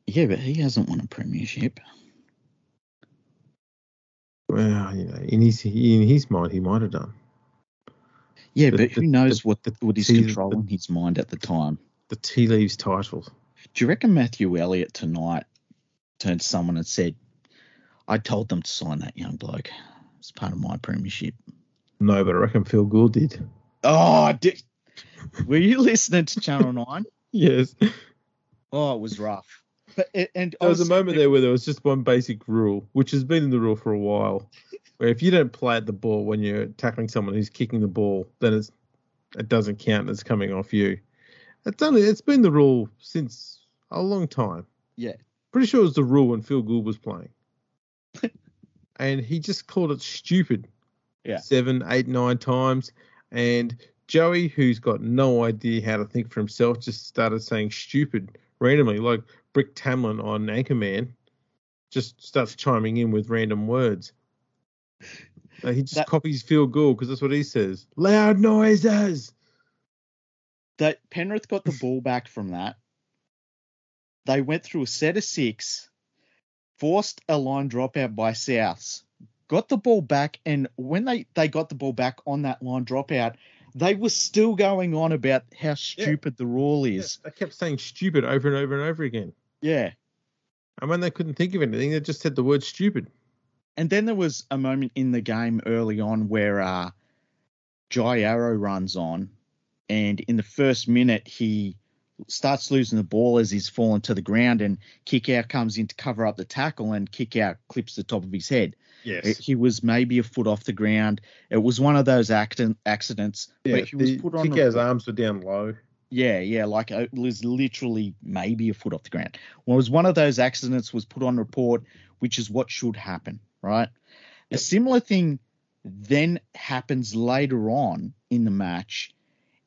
Yeah, but he hasn't won a premiership. Well, you know, in his in his mind, he might have done. Yeah, The- but who the- knows the- what what is controlling his mind at the time? The tea leaves title. Do you reckon Matthew Elliott tonight turned to someone and said, "I told them to sign that young bloke as part of my premiership"? No, but I reckon Phil Gould did. Oh, did, were you listening to Channel Nine? Yes. Oh, it was rough. But it, and There was a moment there where there was just one basic rule, which has been in the rule for a while, where if you don't play at the ball when you're tackling someone who's kicking the ball, then it's it doesn't count as coming off you. It's only it's been the rule since a long time. Yeah. Pretty sure it was the rule when Phil Gould was playing. and he just called it stupid. Yeah. Seven, eight, nine times. And Joey, who's got no idea how to think for himself, just started saying stupid randomly, like Brick Tamland on Anchorman, just starts chiming in with random words. He just That- copies Phil Gould because that's what he says. Loud noises. that Penrith got the ball back from that. They went through a set of six, forced a line dropout by Souths, got the ball back, and when they, they got the ball back on that line dropout, they were still going on about how stupid the rule is. I kept saying stupid over and over and over again. Yeah. And when they couldn't think of anything, they just said the word stupid. And then there was a moment in the game early on where uh, Jai Arrow runs on, and in the first minute he starts losing the ball as he's falling to the ground, and Kikau comes in to cover up the tackle, and Kikau clips the top of his head. Yes. He was maybe a foot off the ground. It was one of those accident, accidents, yeah, but he was the put on. kick a- out's arms were down low. yeah, yeah, like uh, it was literally maybe a foot off the ground. Well, it was one of those accidents was put on report which is what should happen, right? A similar thing then happens later on in the match,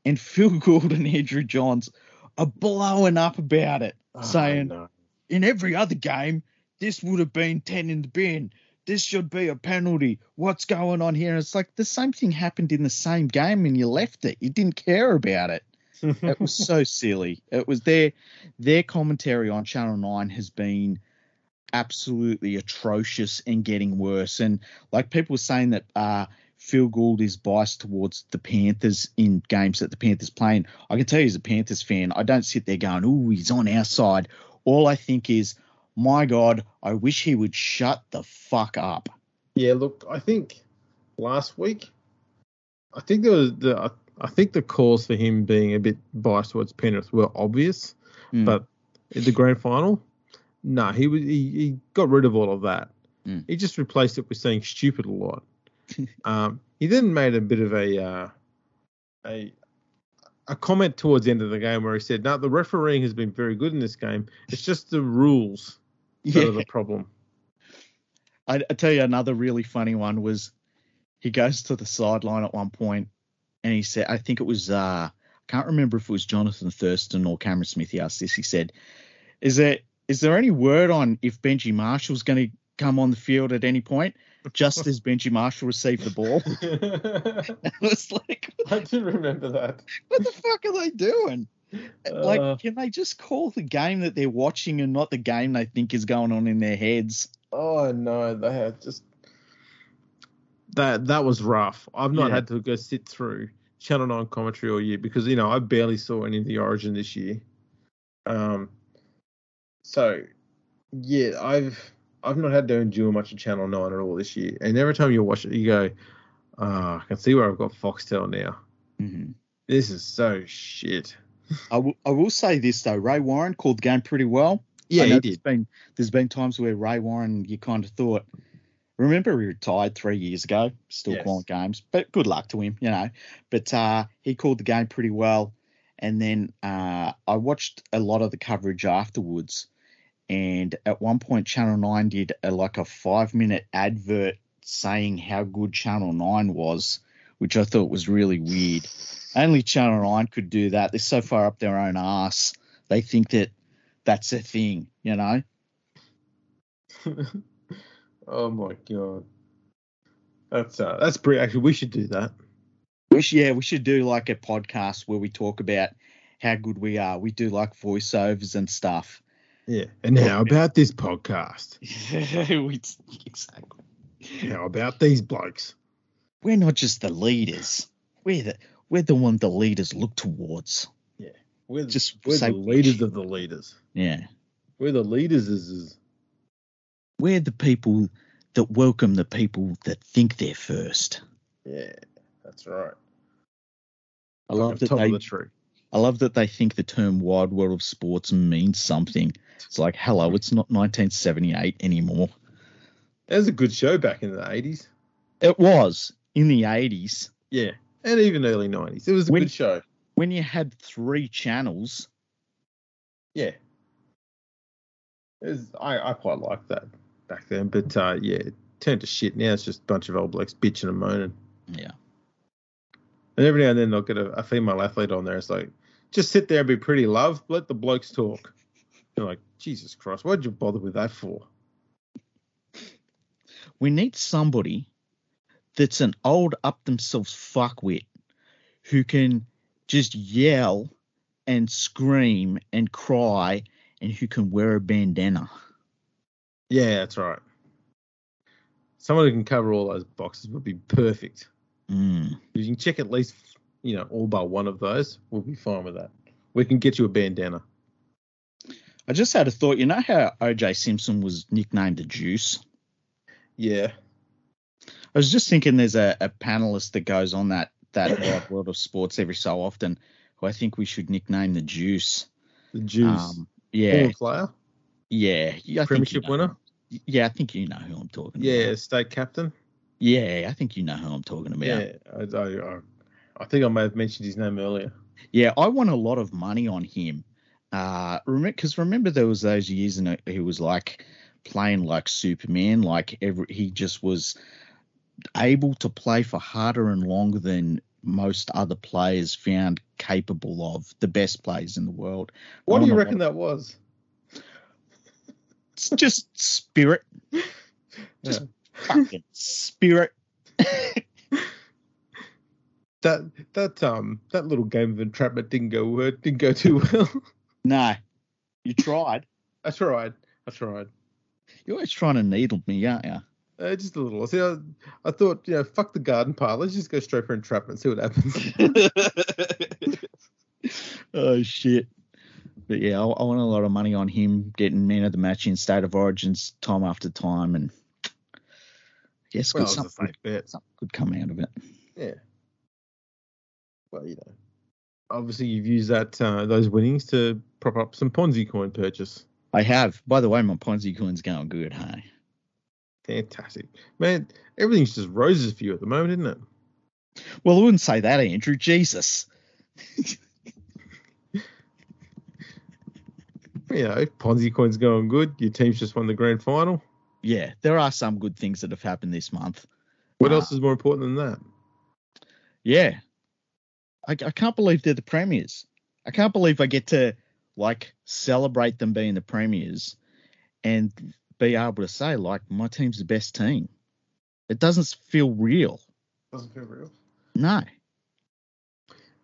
and Phil Gould and Andrew Johns are blowing up about it, Oh, saying, no. in every other game, this would have been 10 in the bin. This should be a penalty. What's going on here? And it's like the same thing happened in the same game and you left it. You didn't care about it. It was so silly. It was their their commentary on Channel 9 has been absolutely atrocious and getting worse. And like people were saying that uh Phil Gould is biased towards the Panthers in games that the Panthers playing. I can tell you as a Panthers fan, I don't sit there going, "Oh, he's on our side." All I think is, my God, I wish he would shut the fuck up. Yeah, look, I think last week, I think there was the, I, think the calls for him being a bit biased towards Penrith were obvious, Mm. but in the grand final, no, he was he, he got rid of all of that. Mm. He just replaced it with saying stupid a lot. Um, he then made a bit of a uh, a a comment towards the end of the game where he said, "No, the refereeing has been very good in this game. It's just the rules that are the problem." I, I tell you another really funny one was he goes to the sideline at one point and he said, I think it was, uh, I can't remember if it was Jonathan Thurston or Cameron Smith. He asked this. He said, "Is there is there any word on if Benji Marshall's going to come on the field at any point?" Just as Benji Marshall received the ball, I was like, I do remember that. "What the fuck are they doing?" Like, Uh. can they just call the game that they're watching and not the game they think is going on in their heads? Oh no, they have just that that was rough. I've not Yeah. had to go sit through Channel Nine commentary all year because you know I barely saw any of the Origin this year. Um, so yeah, I've I've not had to endure much of Channel Nine at all this year. And every time you watch it, you go, "Ah, I can see where I've got Foxtel now. Mm-hmm. This is so shit." I will- I will say this though, Ray Warren called the game pretty well. Yeah, he There's did. been there's been times where Ray Warren you kind of thought, remember he retired three years ago, still Yes. calling games, but good luck to him, you know. But uh, he called the game pretty well, and then uh, I watched a lot of the coverage afterwards, and at one point Channel Nine did a, like a five minute advert saying how good Channel Nine was, which I thought was really weird. Only Channel 9 could do that. They're so far up their own ass. They think that that's a thing, you know? oh my god. That's uh, that's pretty. Actually, we should do that. We should, yeah, we should do like a podcast where we talk about how good we are. We do like voiceovers and stuff. Yeah. And how about this podcast? Exactly. How about these blokes? We're not just the leaders. We're the we're the one the leaders look towards. Yeah. We're Just we're say- the leaders of the leaders. Yeah. We're the leaders. Is, is We're the people that welcome the people that think they're first. Yeah, that's right. I love that top they of the tree. I love that they think the term wide world of sports means something. It's like, hello, it's not 1978 anymore. That was a good show back in the eighties. It was in the 80s Yeah, and even early nineties. It was a When- good show. when you had three channels. Yeah, was, I I quite liked that back then. But uh, yeah, it turned to shit. Now it's just a bunch of old blokes bitching and moaning. Yeah. And every now and then they'll get a, a female athlete on there. It's like, just sit there and be pretty, love. Let the blokes talk. You're like, Jesus Christ, why'd you bother with that for? We need somebody that's an old up themselves fuckwit who can just yell and scream and cry and who can wear a bandana. Yeah, that's right. Someone who can cover all those boxes would be perfect. Mm. You can check at least, you know, all but one of those, we'll be fine with that. We can get you a bandana. I just had a thought. You know how OJ Simpson was nicknamed the Juice? Yeah. I was just thinking there's a, a panelist that goes on that that world of sports every so often who I think we should nickname the Juice. The juice. Um, yeah, Former player. yeah, yeah. I think you Premiership know- winner. Yeah, I think you know who I'm talking Yeah, about. state captain. Yeah, I think you know who I'm talking about. Yeah. I, I, I, I think I may have mentioned his name earlier. Yeah, I won a lot of money on him. Uh, because remember there was those years and he was like playing like Superman. Like every, he just was able to play for harder and longer than most other players found capable of. The best players in the world. What do you reckon that was? It's just spirit. Just fucking spirit. That that um that little game of entrapment didn't go uh, didn't go too well. no, you tried. I tried. I tried. You're always trying to needle me, aren't you? Uh, just a little. See, I, I thought, you know, fuck the garden part. Let's just go straight for entrapment. See what happens. oh shit. But yeah, I, I want a lot of money on him getting man of the match in state of origins time after time, and yes, well, good, something, something could come out of it. Yeah. Well, you know, obviously you've used that uh, those winnings to prop up some Ponzi coin purchase. I have. By the way, my Ponzi coin's going good, hey? Fantastic, man. Everything's just roses for you at the moment, isn't it? Well, I wouldn't say that, Andrew. Jesus. You know, Ponzi coin's going good. Your team's just won the grand final. Yeah, there are some good things that have happened this month. What Uh, else is more important than that? Yeah. I, I can't believe they're the premiers. I can't believe I get to like celebrate them being the premiers and be able to say like my team's the best team. It doesn't feel real. Doesn't feel real. No.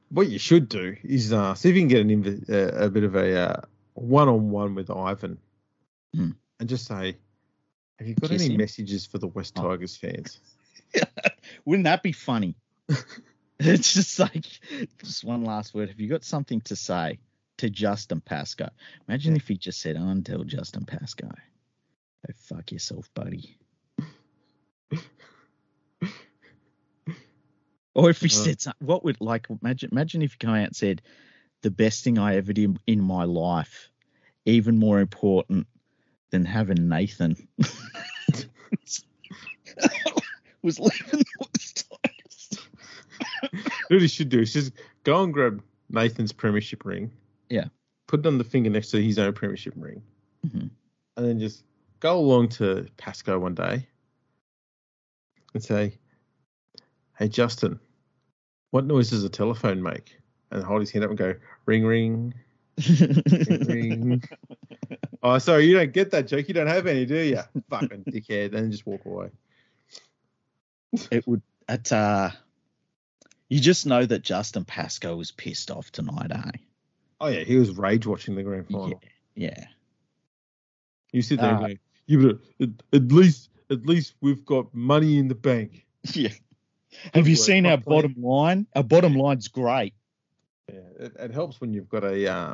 What you should do is uh, see if you can get an inv- uh, a bit of a uh, one-on-one with Ivan, Hmm. and just say, "Have you got Kiss any him? messages for the West Oh. Tigers fans?" Wouldn't that be funny? it's just like just one last word. Have you got something to say to Justin Pascoe? Imagine if he just said, "On tell Justin Pascoe." Go fuck yourself, buddy. Or if he Uh. said something, what would like imagine? Imagine if he came out and said, "The best thing I ever did in my life, even more important than having Nathan, was leaving the Wests Tigers." What he should do is just go and grab Nathan's premiership ring. Yeah. Put it on the finger next to his own premiership ring, Mhm. and then just go along to Pascoe one day and say, "Hey Justin, what noise does a telephone make?" And hold his hand up and go, "Ring, ring, ring, ring." oh, sorry, you don't get that joke. You don't have any, do you? Fucking dickhead. And just walk away. it would at uh you just know that Justin Pascoe was pissed off tonight, eh? Oh yeah, he was rage watching the grand Yeah. final. Yeah. You sit there Uh, and go, yeah, at, at least at least we've got money in the bank. Yeah. Have you seen our bottom line? Our bottom line's great. Yeah, it, it helps when you've got a uh,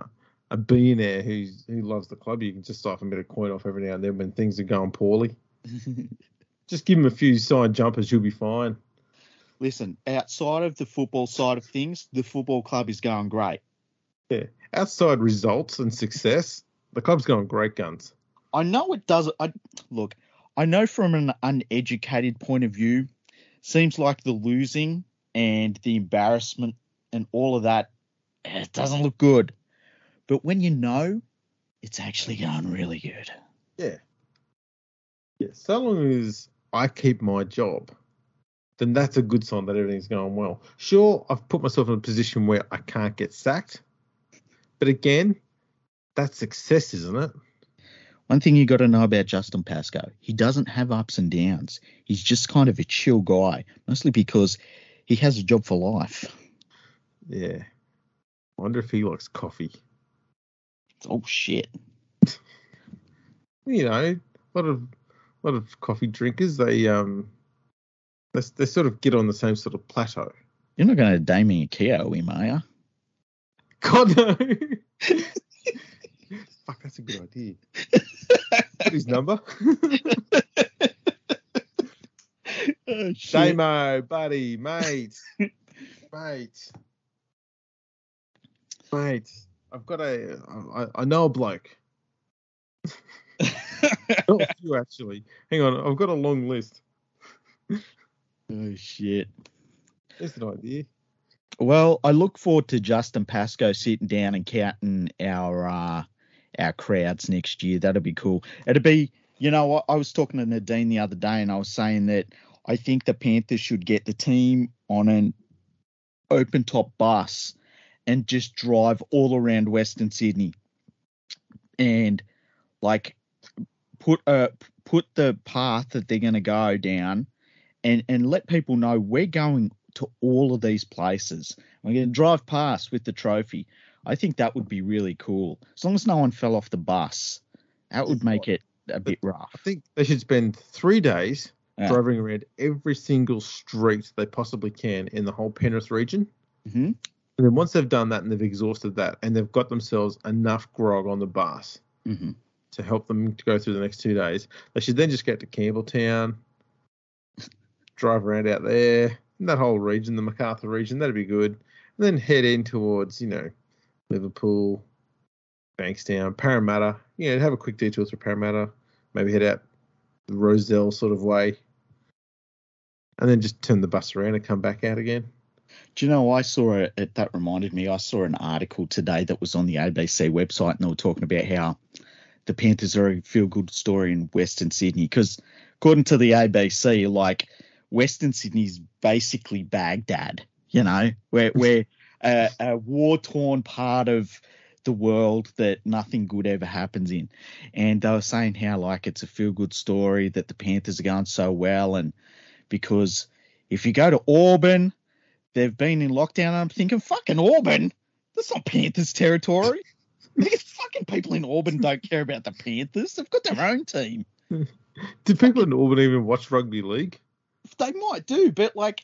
a billionaire who's who loves the club. You can just siphon a bit of coin off every now and then when things are going poorly. Just give him a few side jumpers, you'll be fine. Listen, outside of the football side of things, the football club is going great. Yeah, outside results and success, the club's going great guns. I know it does. I look. I know from an uneducated point of view, seems like the losing and the embarrassment and all of that, it doesn't look good. But when you know, it's actually going really good. Yeah, yeah. So long as I keep my job, then that's a good sign that everything's going well. Sure, I've put myself in a position where I can't get sacked, but again, that's success, isn't it? One thing you got to know about Justin Pascoe, he doesn't have ups and downs. He's just kind of a chill guy, mostly because he has a job for life. Yeah. I wonder if he likes coffee. Oh shit! You know, a lot of a lot of coffee drinkers, they um, they, they sort of get on the same sort of plateau. You're not going to Damien Keogh are you? God no. Fuck, that's a good idea. His number? oh, Damo, buddy, mate, mate, mate. I've got a. I, I know a bloke. Not a few actually. Hang on, I've got a long list. Oh shit! There's an idea. Well, I look forward to Justin Pascoe sitting down and counting our uh, our crowds next year. That'll be cool. It'll be You know? I was talking to Nadine the other day, and I was saying that I think the Panthers should get the team on an open top bus and just drive all around Western Sydney, and like put uh put the path that they're going to go down, and and let people know we're going to all of these places. We're going to drive past with the trophy. I think that would be really cool. As long as no one fell off the bus, that would make it a bit rough. I think they should spend three days Yeah. driving around every single street they possibly can in the whole Penrith region. hmm And then once they've done that and they've exhausted that and they've got themselves enough grog on the bus hmm to help them to go through the next two days, they should then just get to Campbelltown, drive around out there, that whole region, the Macarthur region, that'd be good. And then head in towards, you know, Liverpool, Bankstown, Parramatta. You know, have a quick detour through Parramatta, maybe head out the Rosedale sort of way. And then just turn the bus around and come back out again. Do you know, I saw it, that reminded me, I saw an article today that was on the ABC website and they were talking about how the Panthers are a feel good story in Western Sydney. Because according to the ABC, like Western Sydney's basically Baghdad, you know, where we're a, a war torn part of the world that nothing good ever happens in. And they were saying how like it's a feel good story that the Panthers are going so well and because if you go to Auburn, they've been in lockdown. And I'm thinking, fucking Auburn, that's not Panthers territory. These fucking people in Auburn don't care about the Panthers. They've got their own team. Do people in Auburn even watch rugby league? They might do, but like,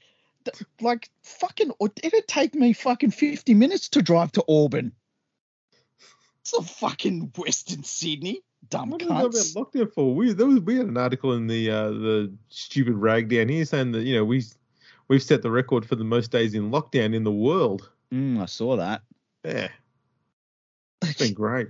like fucking, or did it'd take me fucking 50 minutes to drive to Auburn. It's a fucking Western Sydney, dumb What do you know about cunts. lockdown for? We there was we had an article in the uh, the stupid rag down here saying that you know we we've set the record for the most days in lockdown in the world. Mm, I saw that. Yeah, it's been great.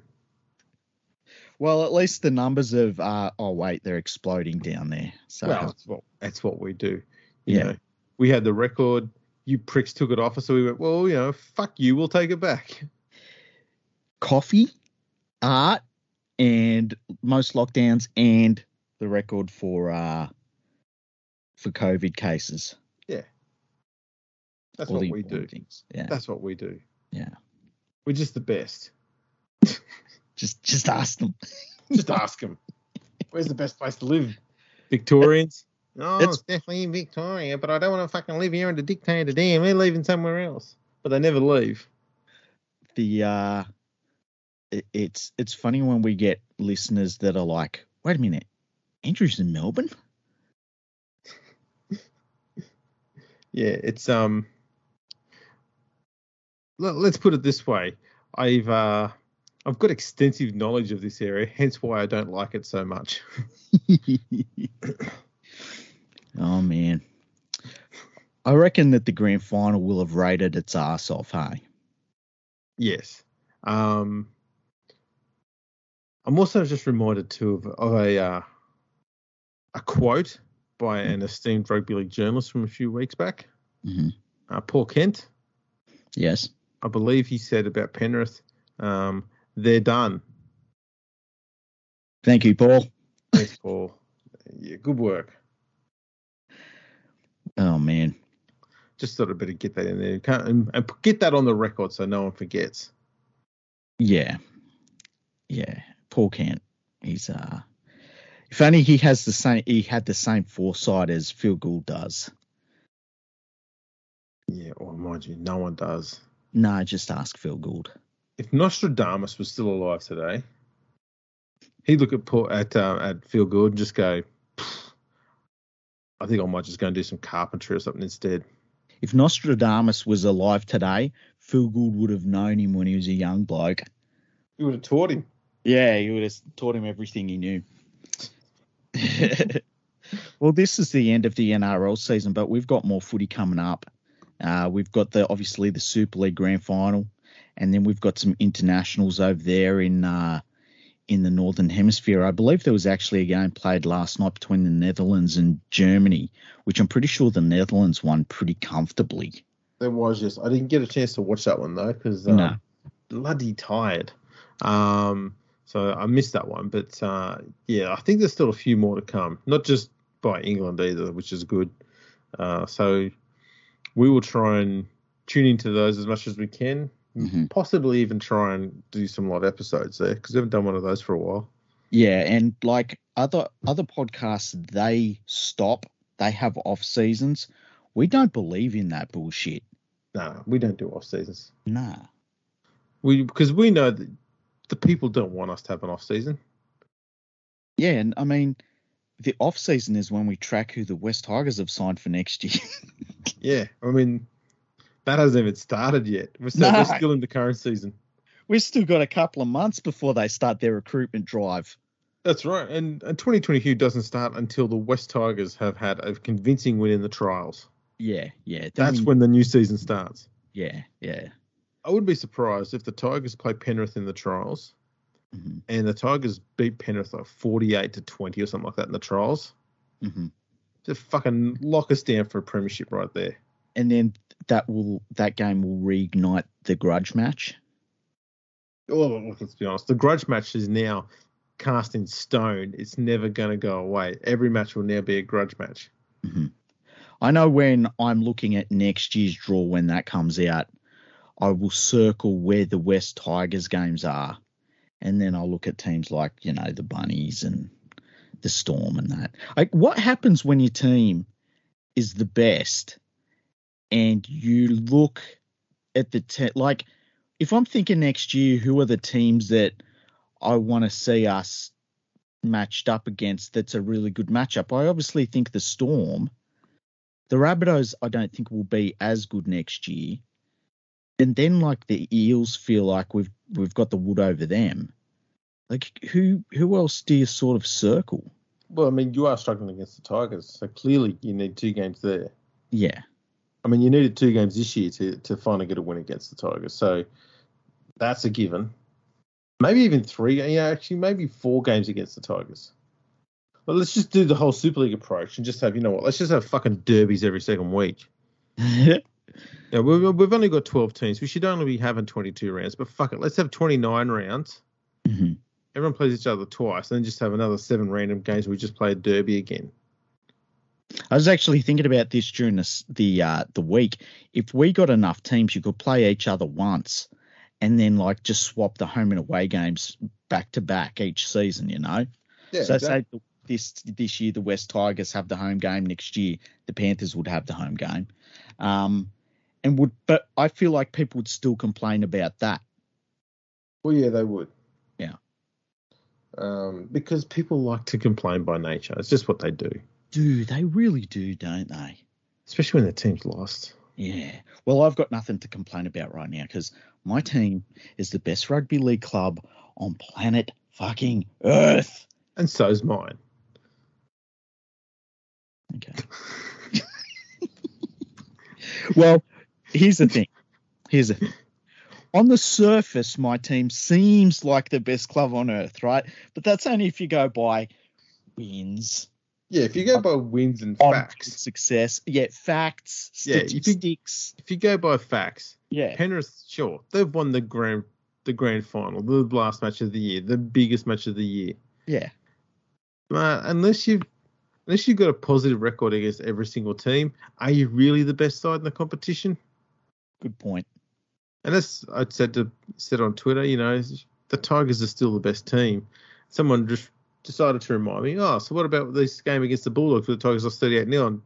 Well, at least the numbers of, uh, oh wait, they're exploding down there. So Well, that's what that's what we do. You Yeah. know, we had the record. You pricks took it off us, so we went, well, you know, fuck you, we'll take it back. coffee, art, and most lockdowns, and the record for uh for COVID cases. Yeah, that's All what we do. Things. Yeah, That's what we do. Yeah. we're just the best. just just ask them. Just ask them. Where's the best place to live? Victorians. No, It's- it's, definitely in Victoria, but I don't want to fucking live here under dictator Dan. We're leaving somewhere else. but they never leave. The uh, it, it's it's funny when we get listeners that are like, wait a minute, Andrew's in Melbourne. Yeah, it's um. let- Let's put it this way: I've uh, I've got extensive knowledge of this area, hence why I don't like it so much. oh man. I reckon that the grand final will have rated its ass off, hey? yes. Um. I'm also just reminded too of, of a uh, a quote by an esteemed rugby league journalist from a few weeks back, Mhm. uh, Paul Kent. Yes. I believe he said about Penrith, um, they're done. Thank you, Paul. Thanks, Paul. Yeah, good work. Oh man. Just thought I'd better get that in there Can't, and, and get that on the record so no one forgets. Yeah. Yeah. Paul Kent. He's uh if only he has the same he had the same foresight as Phil Gould does. Yeah, or mind you, no one does. No, just ask Phil Gould. If Nostradamus was still alive today, he'd look at Paul, at uh, at Phil Gould and just go, I think I might just go and do some carpentry or something instead. If Nostradamus was alive today, Phil Gould would have known him when he was a young bloke. You would have taught him. Yeah, he would have taught him everything he knew. well, this is the end of the NRL season, but we've got more footy coming up. Uh, we've got the obviously the Super League Grand Final, and then we've got some internationals over there in uh, in the Northern Hemisphere. I believe there was actually a game played last night between the Netherlands and Germany, which I'm pretty sure the Netherlands won pretty comfortably. There was yes, I didn't get a chance to watch that one though because um, No. bloody tired. Um, So I missed that one, but uh, yeah, I think there's still a few more to come. Not just by England either, which is good. Uh, so we will try and tune into those as much as we can. Mhm. Possibly even try and do some live episodes there because we haven't done one of those for a while. Yeah, and like other other podcasts, they stop. They have off seasons. We don't believe in that bullshit. Nah, we don't do off seasons. Nah. We because we know that the people don't want us to have an off season. Yeah, and I mean, the off season is when we track who the Wests Tigers have signed for next year. Yeah, I mean that hasn't even started yet. We're still, No. we're still in the current season. We've still got a couple of months before they start their recruitment drive. That's right, and, and 2022 doesn't start until the Wests Tigers have had a convincing win in the trials. Yeah, yeah. That's when the new season starts. Yeah, yeah. I would be surprised if the Tigers play Penrith in the trials hmm and the Tigers beat Penrith like 48 to 20 or something like that in the trials. hmm Just fucking lock us down for a premiership right there. And then that will that game will reignite the grudge match. Oh, let's be honest. The grudge match is now cast in stone. It's never going to go away. Every match will now be a grudge match. Mm-hmm. I know when I'm looking at next year's draw when that comes out, I will circle where the Wests Tigers games are, and then I'll look at teams like you know the Bunnies and the Storm and that. Like, what happens when your team is the best, and you look at the te- like, if I'm thinking next year, who are the teams that I want to see us matched up against? That's a really good matchup. I obviously think the Storm. The Rabbitohs, I don't think will be as good next year. And then like the Eels feel like we've we've got the wood over them. Like who who else do you sort of circle? Well, I mean, you are struggling against the Tigers, so clearly you need two games there. Yeah. I mean, you needed two games this year to, to finally get a win against the Tigers, so that's a given. Maybe even three, yeah, actually, maybe four games against the Tigers. But let's just do the whole Super League approach and just have, you know what, let's just have fucking derbies every second week. Yeah, we've, we've only got 12 teams. We should only be having 22 rounds, but fuck it, let's have 29 rounds. Mhm. Everyone plays each other twice, and then just have another seven random games we just play a derby again. I was actually thinking about this during this, the uh, the week. If we got enough teams, you could play each other once, and then like just swap the home and away games back to back each season. You know. Yeah, so say this this year the Wests Tigers have the home game. Next year the Panthers would have the home game, um, and would. But I feel like people would still complain about that. Well, yeah, they would. Yeah. Um, because people like to complain by nature. It's just what they do, Do they really do? Don't they? especially when their team's lost. Yeah. Well, I've got nothing to complain about right now because my team is the best rugby league club on planet fucking Earth. And so's mine. Okay. well, here's the thing. Here's the thing. On the surface, my team seems like the best club on earth, right? But that's only if you go by wins, Yeah, if you go by wins and facts, success. Yeah, facts, Yeah, if you- statistics. if you go by facts, Yeah. Penrith, sure, they've won the grand the grand final, the last match of the year, the biggest match of the year. Yeah. Uh, unless you've unless you've got a positive record against every single team, are you really the best side in the competition? Good point. And that's I said to said on Twitter, you know, the Tigers are still the best team. Someone just decided to remind me, oh, so what about this game against the Bulldogs where the Tigers lost 38 0? And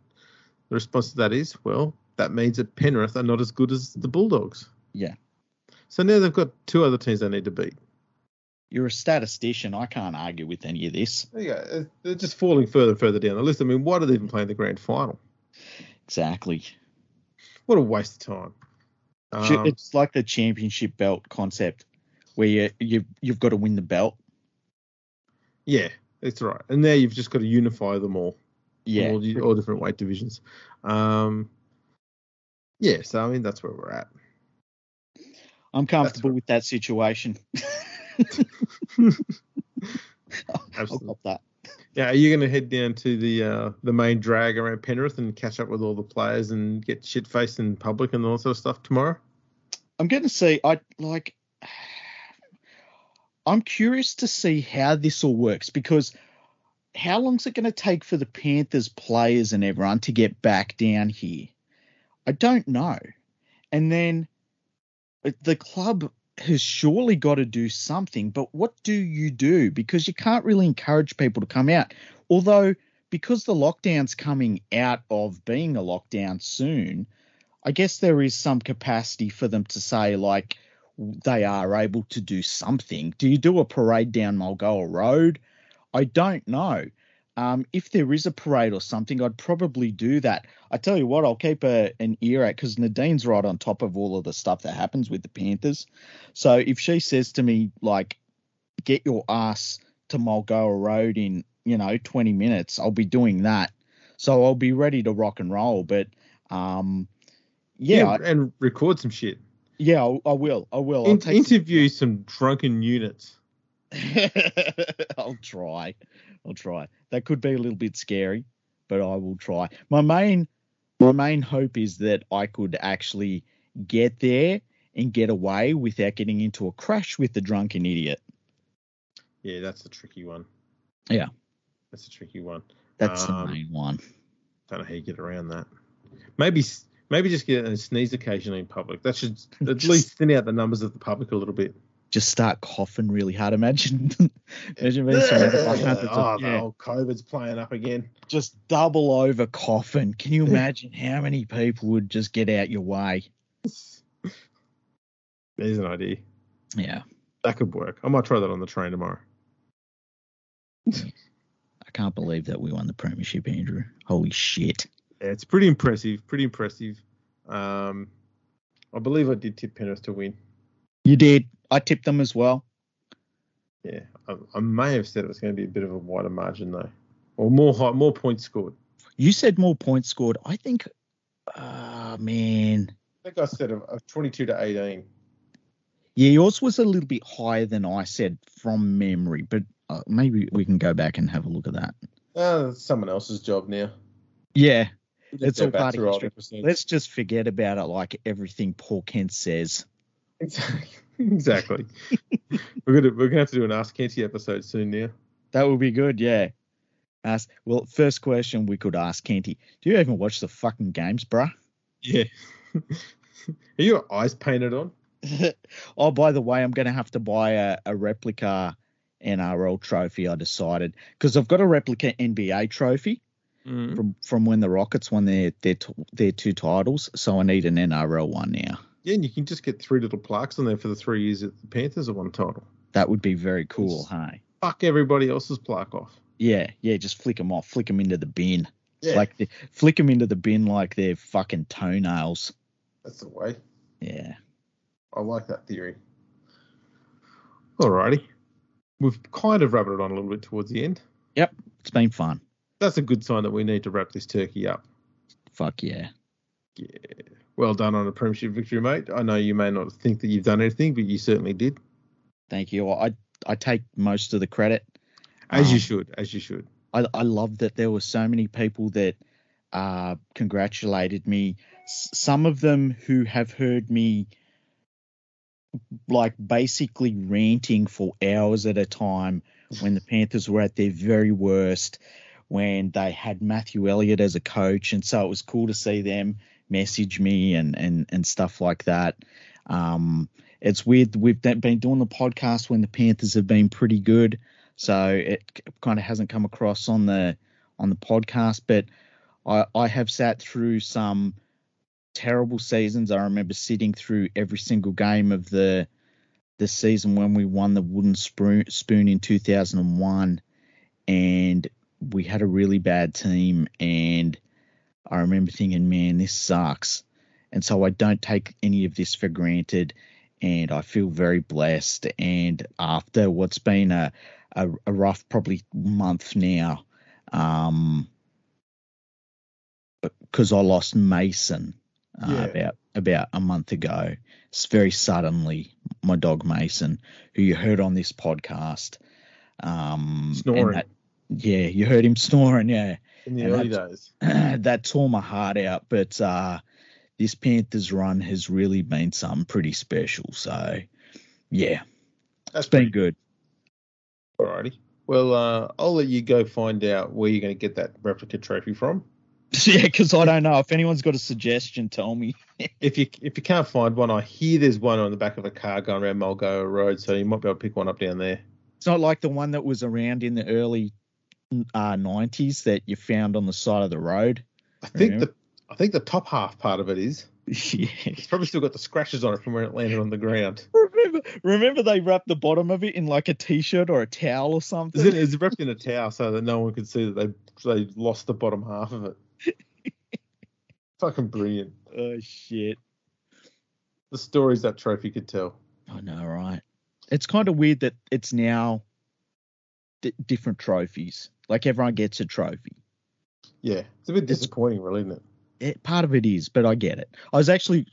the response to that is, well, that means that Penrith are not as good as the Bulldogs. Yeah. So now they've got two other teams they need to beat. You're a statistician. I can't argue with any of this. You go. They're just falling further and further down the list. I mean, why do they even play in the grand final? Exactly. What a waste of time. Um, it's like the championship belt concept where you, you, you've got to win the belt. Yeah, that's right. And now you've just got to unify them all. Yeah. all, all different weight divisions. Um, yeah, so I mean that's where we're at. I'm comfortable with that situation. I'll Absolutely. that. Yeah, are you going to head down to the uh, the main drag around Penrith and catch up with all the players and get shit faced in public and all that sort of stuff tomorrow? I'm going to see. I like. I'm curious to see how this all works because how long's it going to take for the Panthers players and everyone to get back down here? I don't know. And then uh, the club has surely got to do something, but what do you do? Because you can't really encourage people to come out. Although, because the lockdown's coming out of being a lockdown soon, I guess there is some capacity for them to say, like, they are able to do something. Do you do a parade down Mulgoa Road? I don't know. Um, if there is a parade or something, I'd probably do that. I tell you what, I'll keep a, an ear out because Nadine's right on top of all of the stuff that happens with the Panthers. So if she says to me, like, get your ass to Mulgoa Road in, you know, 20 minutes, I'll be doing that. So I'll be ready to rock and roll. But, um, yeah. yeah and record some shit. Yeah, I, I will. I will. In, interview some... some drunken units. I'll try. I'll try. That could be a little bit scary, but I will try. My main my main hope is that I could actually get there and get away without getting into a crash with the drunken idiot. Yeah, that's the tricky one. Yeah. That's a tricky one. That's um, the main one. Don't know how you get around that. Maybe maybe just get a sneeze occasionally in public. That should at just, least thin out the numbers of the public a little bit just start coughing really hard. Imagine, imagine being surrounded by oh, yeah. old COVID's playing up again. Just double over coughing. Can you imagine how many people would just get out your way? There's an idea. Yeah, that could work. I might try that on the train tomorrow. I can't believe that we won the premiership, Andrew. Holy shit! Yeah, it's pretty impressive. Pretty impressive. Um, I believe I did tip Penrith to win. You did. I tipped them as well. Yeah, I, I, may have said it was going to be a bit of a wider margin though, or more high, more points scored. You said more points scored. I think, ah, uh, man. I think I said a, a 22 to 18. Yeah, yours was a little bit higher than I said from memory, but uh, maybe we can go back and have a look at that. Uh, someone else's job now. Yeah, it's all part of history. Let's just forget about it like everything Paul Kent says. Exactly. exactly. we're gonna we're gonna have to do an Ask Kenty episode soon now. That would be good, yeah. Ask well, first question we could ask Kenty. Do you even watch the fucking games, bruh? Yeah. Are your eyes painted on? oh, by the way, I'm gonna have to buy a, a replica NRL trophy. I decided because I've got a replica NBA trophy mm. from from when the Rockets won their their their two titles, so I need an NRL one now. Yeah, and you can just get three little plaques on there for the three years that the Panthers have won title. That would be very cool, hey? Fuck everybody else's plaque off. Yeah, yeah, just flick them off, flick them into the bin. Yeah. Like the, flick them into the bin like they're fucking toenails. That's the way. Yeah. I like that theory. Alrighty. We've kind of it on a little bit towards the end. Yep. It's been fun. That's a good sign that we need to wrap this turkey up. Fuck yeah. Yeah. Well done on a premiership victory, mate. I know you may not think that you've done anything, but you certainly did. Thank you. I I take most of the credit. As um, you should. As you should. I, I love that there were so many people that uh, congratulated me. S- some of them who have heard me like basically ranting for hours at a time when the Panthers were at their very worst, when they had Matthew Elliott as a coach, and so it was cool to see them message me and and and stuff like that. Um, it's weird. We've been doing the podcast when the Panthers have been pretty good, so it kind of hasn't come across on the on the podcast. But I, I have sat through some terrible seasons. I remember sitting through every single game of the the season when we won the wooden spoon, spoon in 2001, and we had a really bad team and I remember thinking, man, this sucks. And so I don't take any of this for granted. And I feel very blessed. And after what's been a, a, a rough, probably month now, um, because I lost Mason uh, yeah. about about a month ago. It's very suddenly my dog Mason, who you heard on this podcast. Um, Snoring. That, yeah, you heard him snoring. Yeah, in the and early days. that tore my heart out, but uh, this Panthers run has really been something pretty special. So, yeah, That's been good. Alrighty. Well, uh, I'll let you go find out where you're going to get that replica trophy from. yeah, because I don't know. If anyone's got a suggestion, tell me. If you if you can't find one, I hear there's one on the back of a car going around Mulgoa Road, so you might be able to pick one up down there. It's not like the one that was around in the early uh, 90s that you found on the side of the road. I think Remember? the I think the top half part of it is. yeah. It's probably still got the scratches on it from where it landed on the ground. Remember, remember they wrapped the bottom of it in like a t-shirt or a towel or something. Is it is wrapped in a towel so that no one could see that they they lost the bottom half of it. Fucking brilliant. Oh shit! The stories that trophy could tell. I know, right? It's kind of weird that it's now d- different trophies. Like everyone gets a trophy. Yeah, it's a bit disappointing, really, isn't it? It, part of it is, but I get it. I was actually,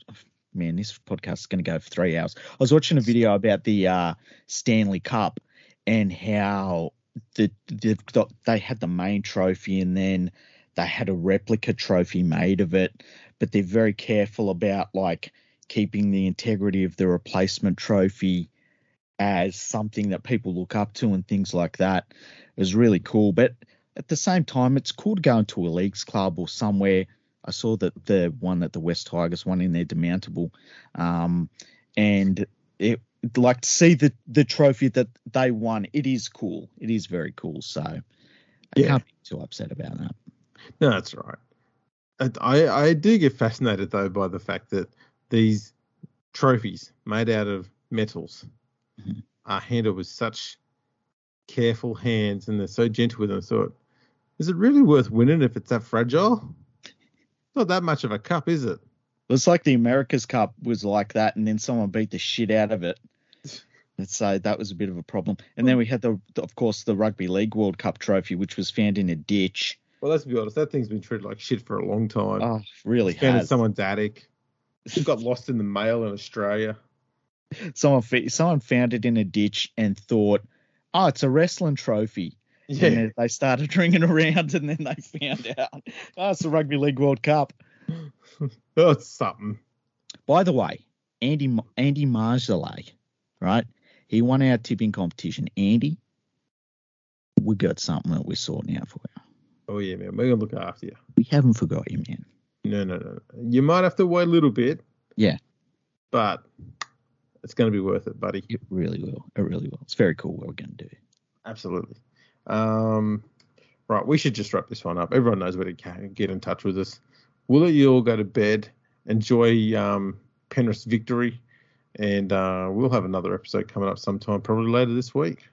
man, this podcast is going to go for three hours. I was watching a video about the uh, Stanley Cup and how the, they've got, they had the main trophy and then they had a replica trophy made of it, but they're very careful about like keeping the integrity of the replacement trophy as something that people look up to and things like that is really cool, but at the same time, it's cool to go into a leagues club or somewhere. I saw that the one that the Wests Tigers won in their demountable, um, and it like to see the the trophy that they won. It is cool. It is very cool. So I Yeah. can't be too upset about that. No, that's right. I, I do get fascinated though by the fact that these trophies made out of metals. Are handled with such careful hands and they're so gentle with them. I thought, is it really worth winning if it's that fragile? Not that much of a cup, is it? It's like the America's Cup was like that, and then someone beat the shit out of it. And so that was a bit of a problem. And then we had the, of course, the Rugby League World Cup trophy, which was found in a ditch. Well, let's be honest. That thing's been treated like shit for a long time. Oh, really Found in has. someone's attic. It got lost in the mail in Australia. someone someone found it in a ditch and thought, oh, it's a wrestling trophy. Yeah. then they started ringing around, and then they found out, oh, it's the Rugby League World Cup. Oh, it's something. By the way, Andy Andy Marjolais, right? He won our tipping competition. Andy, we got something that we're sorting out for you. Oh yeah, man. We're gonna look after you. We haven't forgot you, man. No, no, no. You might have to wait a little bit. Yeah. But it's going to be worth it, buddy. It really will. It really will. It's very cool what we're going to do. Absolutely. Um, right. We should just wrap this one up. Everyone knows where to get in touch with us. We'll let you all go to bed. Enjoy um, Penrith's victory. And uh, we'll have another episode coming up sometime, probably later this week.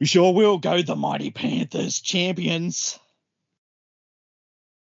We sure will go the Mighty Panthers champions.